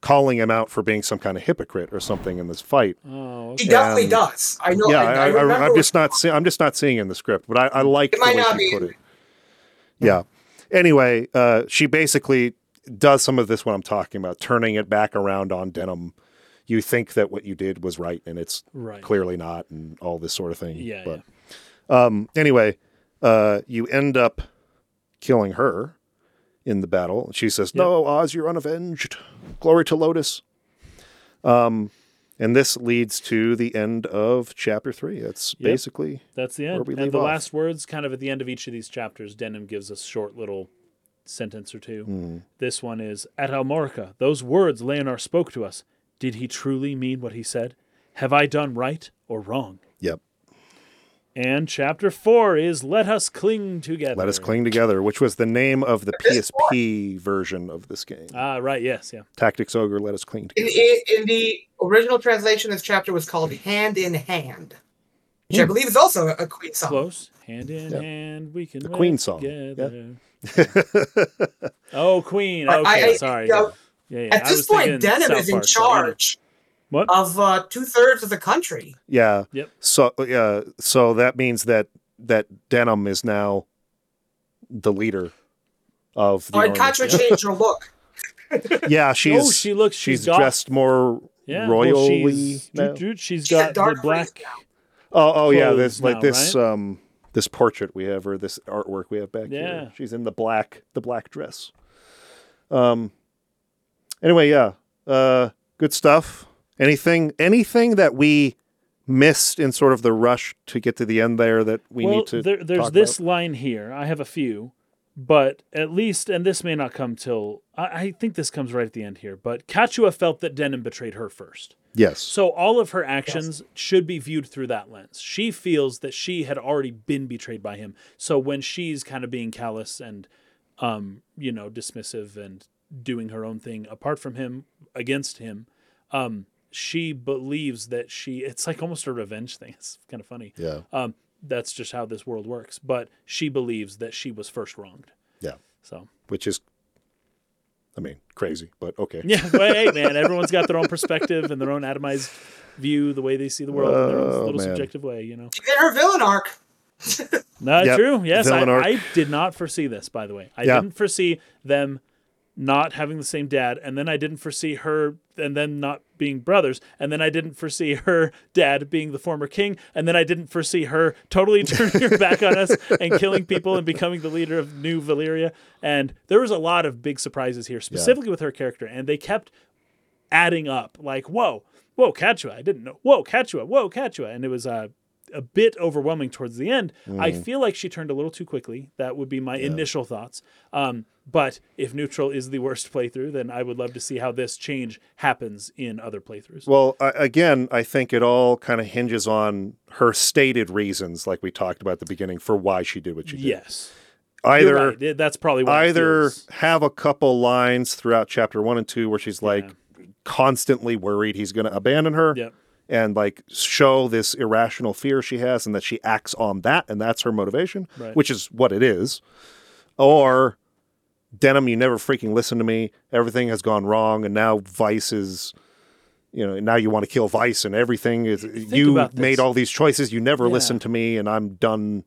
calling him out for being some kind of hypocrite or something in this fight. Oh, he definitely Um, does. I know. yeah, I, I, I, I, remember am just not see, I'm just not seeing in the script, but I, I like It the might way not she be put it. Yeah. Anyway, uh, she basically does some of this what I'm talking about, turning it back around on Denam. You think that what you did was right, and it's Right. clearly not, and all this sort of thing. Yeah, But um, anyway, uh, you end up killing her in the battle. She says, "No, Oz, you're unavenged. Glory to Lodis." Um, and this leads to the end of chapter three. It's Yep. basically That's the end. And the off. last words, kind of at the end of each of these chapters, Denam gives us short little sentence or two. Hmm. This one is At Almorica, those words Leonar spoke to us. Did he truly mean what he said? Have I done right or wrong? Yep. And chapter four is Let Us Cling Together. Let us cling together, which was the name of the PSP version of this game. Ah, right. Yes. Yeah. Tactics Ogre, let us cling in, together. in, in the original translation, this chapter was called "Hand in Hand," which I believe is also a, a Queen song. Close. Hand in Yeah. hand, we can. The Queen song, Together. oh, Queen. I- Okay. I- sorry. you know, yeah, yeah. At I this was point, thinking Denam South is in Park, so, you charge What? of uh, two thirds of the country. yeah. Yep. So yeah, so that means that that Denam is now the leader of the Oh, and army. Changed her look. Yeah, she's oh, she looks. she's she's got, dressed more Yeah, well, royally. she's, now. doot, doot, she's she's got the dark black. Oh, oh yeah, clothes this like now, this right? um this portrait we have or this artwork we have back Yeah. here. She's in the black the black dress. Um anyway, yeah. Uh good stuff. Anything anything that we missed in sort of the rush to get to the end there that we well, need to there, there's talk this about? line here. I have a few, but at least, and this may not come till. I, I think this comes right at the end here. But Catiua felt that Denam betrayed her first. Yes. So all of her actions should be viewed through that lens. She feels that she had already been betrayed by him. So when she's kind of being callous and um, you know, dismissive and doing her own thing apart from him, against him, um, she believes that she it's like almost a revenge thing. It's kind of funny. Yeah. Um, that's just how this world works. But she believes that she was first wronged. Yeah. So Which is I mean, crazy, but okay. yeah, but hey man, everyone's got their own perspective and their own atomized view, the way they see the world in their own Oh, little man. subjective way, you know. She did her villain arc. Not Yep, true. Yes, I, arc. I did not foresee this, by the way. I Yeah. didn't foresee them not having the same dad, and then I didn't foresee her and then not being brothers, and then I didn't foresee her dad being the former king, and then I didn't foresee her totally turning her back on us and killing people and becoming the leader of New Valeria. And there was a lot of big surprises here, specifically with her character, and they kept adding up. Like, whoa, whoa, Catiua, I didn't know. Whoa, Catiua, whoa, Catiua, and it was uh, a bit overwhelming towards the end. I Mm. feel like she turned a little too quickly. That would be my initial thoughts. Um, but if neutral is the worst playthrough, then I would love to see how this change happens in other playthroughs. Well, I, again, I think it all kind of hinges on her stated reasons, like we talked about at the beginning, for why she did what she did. yes. either right. That's probably either have a couple lines throughout chapter one and two where she's like Yeah. constantly worried he's going to abandon her Yep. And like show this irrational fear she has and that she acts on that and that's her motivation Right. which is what it is or Denam you never freaking listen to me everything has gone wrong and now Vyce is you know now you want to kill Vyce and everything is you made all these choices you never Yeah. listened to me and i'm done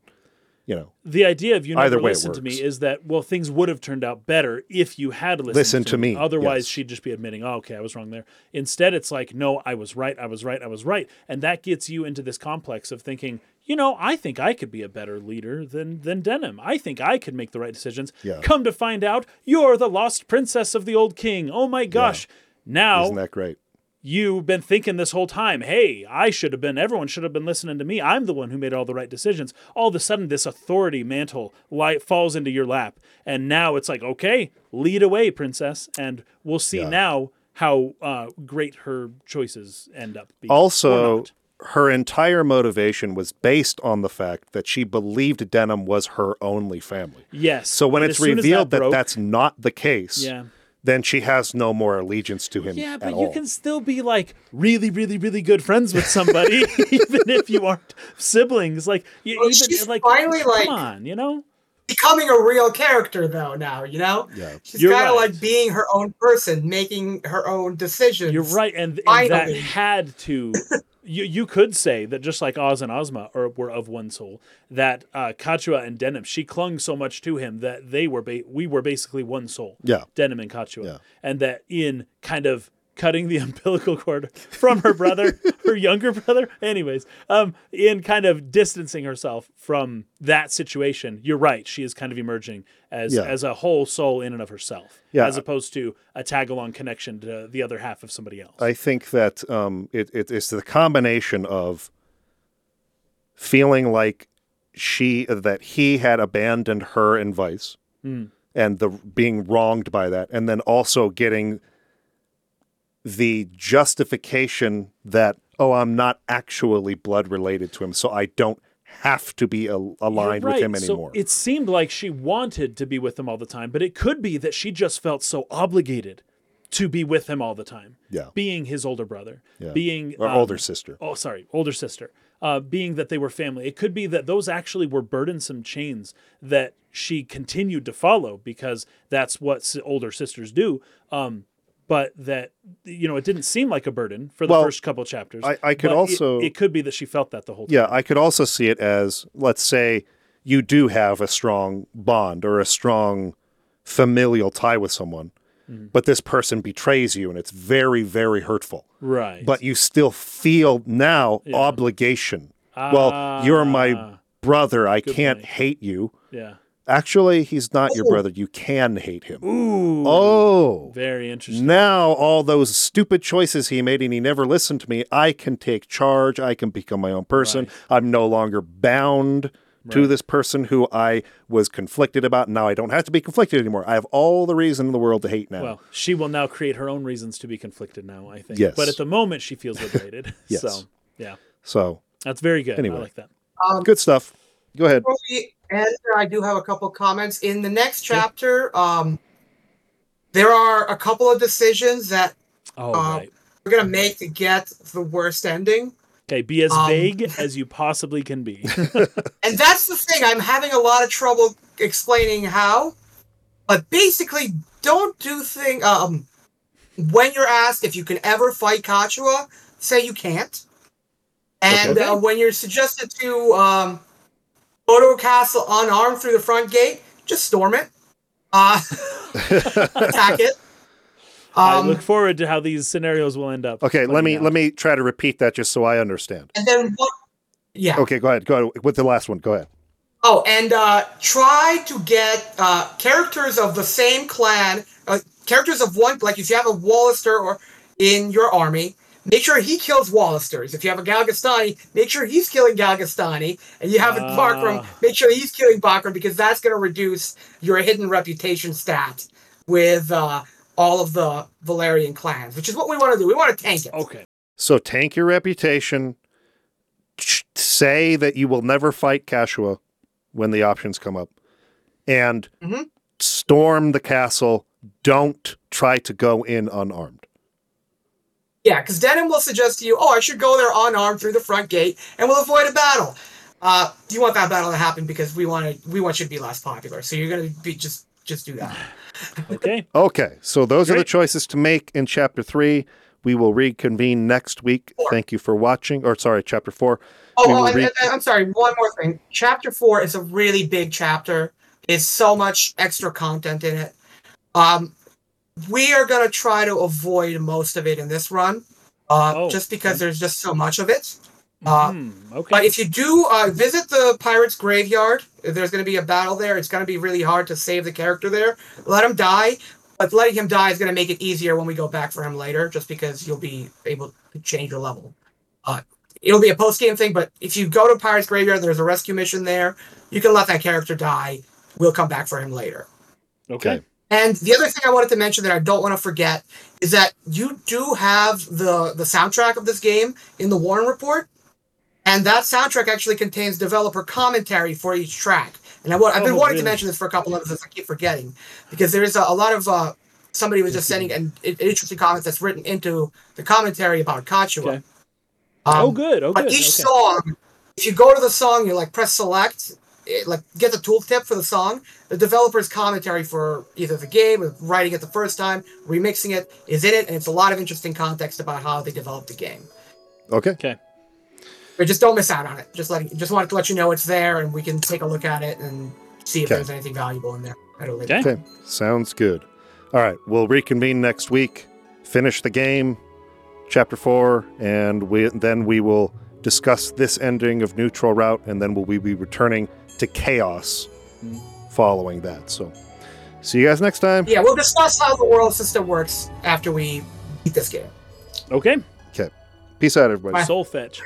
you know the idea of you never Either way it listened to me is that well things would have turned out better if you had listened Listen to, to me, Otherwise, yes. she'd just be admitting, "Oh, okay, I was wrong there." Instead, it's like, "No, I was right. I was right. I was right," and that gets you into this complex of thinking, you know, I think I could be a better leader than than Denam. I think I could make the right decisions. Yeah. Come to find out, you're the lost princess of the old king. Oh my gosh! Now isn't that great you've been thinking this whole time, hey, I should have been, everyone should have been listening to me. I'm the one who made all the right decisions. All of a sudden, this authority mantle light falls into your lap. And now it's like, okay, lead away, princess. And we'll see Yeah. now how uh, great her choices end up being. Also, her entire motivation was based on the fact that she believed Denam was her only family. yes. So when it's as soon as revealed that, broke- that's not the case, Yeah. Then she has no more allegiance to him. Yeah, at but you all. can still be like really, really, really good friends with somebody, even if you aren't siblings. Like, you, Well, even she's like, finally, come like- on, you know? becoming a real character though now you know Yeah. she's kind of right. like being her own person making her own decisions You're right, and, and that had to. You you could say that just like Oz and Ozma are, were of one soul, that uh, Catiua and Denam, she clung so much to him that they were ba- we were basically one soul. Yeah. Denam and Catiua, Yeah. and that in kind of cutting the umbilical cord from her brother, her younger brother. Anyways, um, in kind of distancing herself from that situation, you're right. She is kind of emerging as Yeah. as a whole soul in and of herself, Yeah. as opposed to a tag along connection to the other half of somebody else. I think that um, it, it, it's the combination of feeling like she that he had abandoned her in Vyce Hmm. and the being wronged by that, and then also getting the justification that oh, I'm not actually blood related to him, so I don't have to be al- aligned You're with him anymore. So it seemed like she wanted to be with him all the time, but it could be that she just felt so obligated to be with him all the time. Yeah. Being his older brother, Yeah. being or um, older sister. Oh, sorry, older sister. Uh, being that they were family, it could be that those actually were burdensome chains that she continued to follow because that's what older sisters do. Um, but that you know, it didn't seem like a burden for the Well, first couple chapters. I- I could but it- also- it, could be that she felt that the whole time. Yeah, I could also see it as let's say you do have a strong bond or a strong familial tie with someone, Mm-hmm. but this person betrays you and it's very, very hurtful. Right. But you still feel now Yeah. obligation. well, you're Ah, my brother. I can't point. hate you. yeah. Actually, he's not your brother. You can hate him. Ooh. Oh. Very interesting. Now all those stupid choices he made and he never listened to me, I can take charge. I can become my own person. I'm no longer bound to this person who I was conflicted about. Now I don't have to be conflicted anymore. I have all the reason in the world to hate now. Well, she will now create her own reasons to be conflicted now, I think. Yes. But at the moment, she feels liberated. Yes. So, yeah, so that's very good. Anyway. I like that. um, good stuff. Go ahead. before we end, I do have a couple comments. In the next chapter, um, there are a couple of decisions that Oh, uh, right. we're gonna make to get the worst ending. Okay, be as um, vague as you possibly can be. And that's the thing. I'm having a lot of trouble explaining how. But basically, don't do thing. Um, when you're asked if you can ever fight Catiua, say you can't. And Okay. uh, when you're suggested to um, go to a castle unarmed through the front gate, just storm it. Uh, attack it. I Um, look forward to how these scenarios will end up. Okay, let me out. let me try to repeat that just so I understand. and then what? Yeah. Okay, go ahead. Go ahead with the last one. Go ahead. Oh, and uh, try to get uh, characters of the same clan, uh, characters of one, like if you have a Walister or in your army, make sure he kills Walisters. If you have a Galgastani, make sure he's killing Galgastani. And you have a Ah. Bakram, make sure he's killing Bakram because that's going to reduce your hidden reputation stat with uh, all of the Valerian clans, which is what we want to do. We want to tank it. Okay. So tank your reputation. Say that you will never fight Catiua when the options come up. and Mhm. storm the castle. Don't try to go in unarmed. Yeah, because Denam will suggest to you, oh, I should go there unarmed through the front gate, and we'll avoid a battle. Uh, you want that battle to happen because we want to, we want you to be less popular. So you're gonna be just, just do that. Okay. Okay, so those are the choices to make in chapter three. We will reconvene next week. Four. Thank you for watching. Or sorry, chapter four. Oh, We oh will and, read- and- and I'm sorry. One more thing. Chapter four is a really big chapter. It's so much extra content in it. Um, we are gonna try to avoid most of it in this run, uh, Oh, just because okay. there's just so much of it. Uh, Hmm, okay. But if you do uh, visit the pirates' graveyard, there's going to be a battle there. It's going to be really hard to save the character there. Let him die, but letting him die is going to make it easier when we go back for him later, just because you'll be able to change your level. Uh, it'll be a post game thing, but if you go to pirates' graveyard, there's a rescue mission there. You can let that character die. We'll come back for him later. okay. okay. And the other thing I wanted to mention that I don't want to forget is that you do have the the soundtrack of this game in the Warren report, and that soundtrack actually contains developer commentary for each track. And I I've been Oh, wanting to mention this for a couple of episodes. I keep forgetting because there is a, a lot of uh, somebody was just sending an, an interesting comment that's written into the commentary about Catiua. Okay. Um, oh, good. Oh, but good. each okay. song, if you go to the song, you like press select, it, like get the tooltip for the song. The developer's commentary for either the game or writing it the first time, remixing it, is in it, and it's a lot of interesting context about how they developed the game. Okay. Okay. But just don't miss out on it. Just letting, just wanted to let you know it's there, and we can take a look at it and see if Okay. there's anything valuable in there. I don't later. Okay. Okay. Sounds good. All right. We'll reconvene next week, finish the game, chapter four, and we then we will discuss this ending of Neutral Route, and then we'll we be returning to Chaos following that. So, see you guys next time. Yeah, we'll discuss how the world system works after we beat this game. Okay. Okay. Peace out, everybody. Bye. Soul fetch.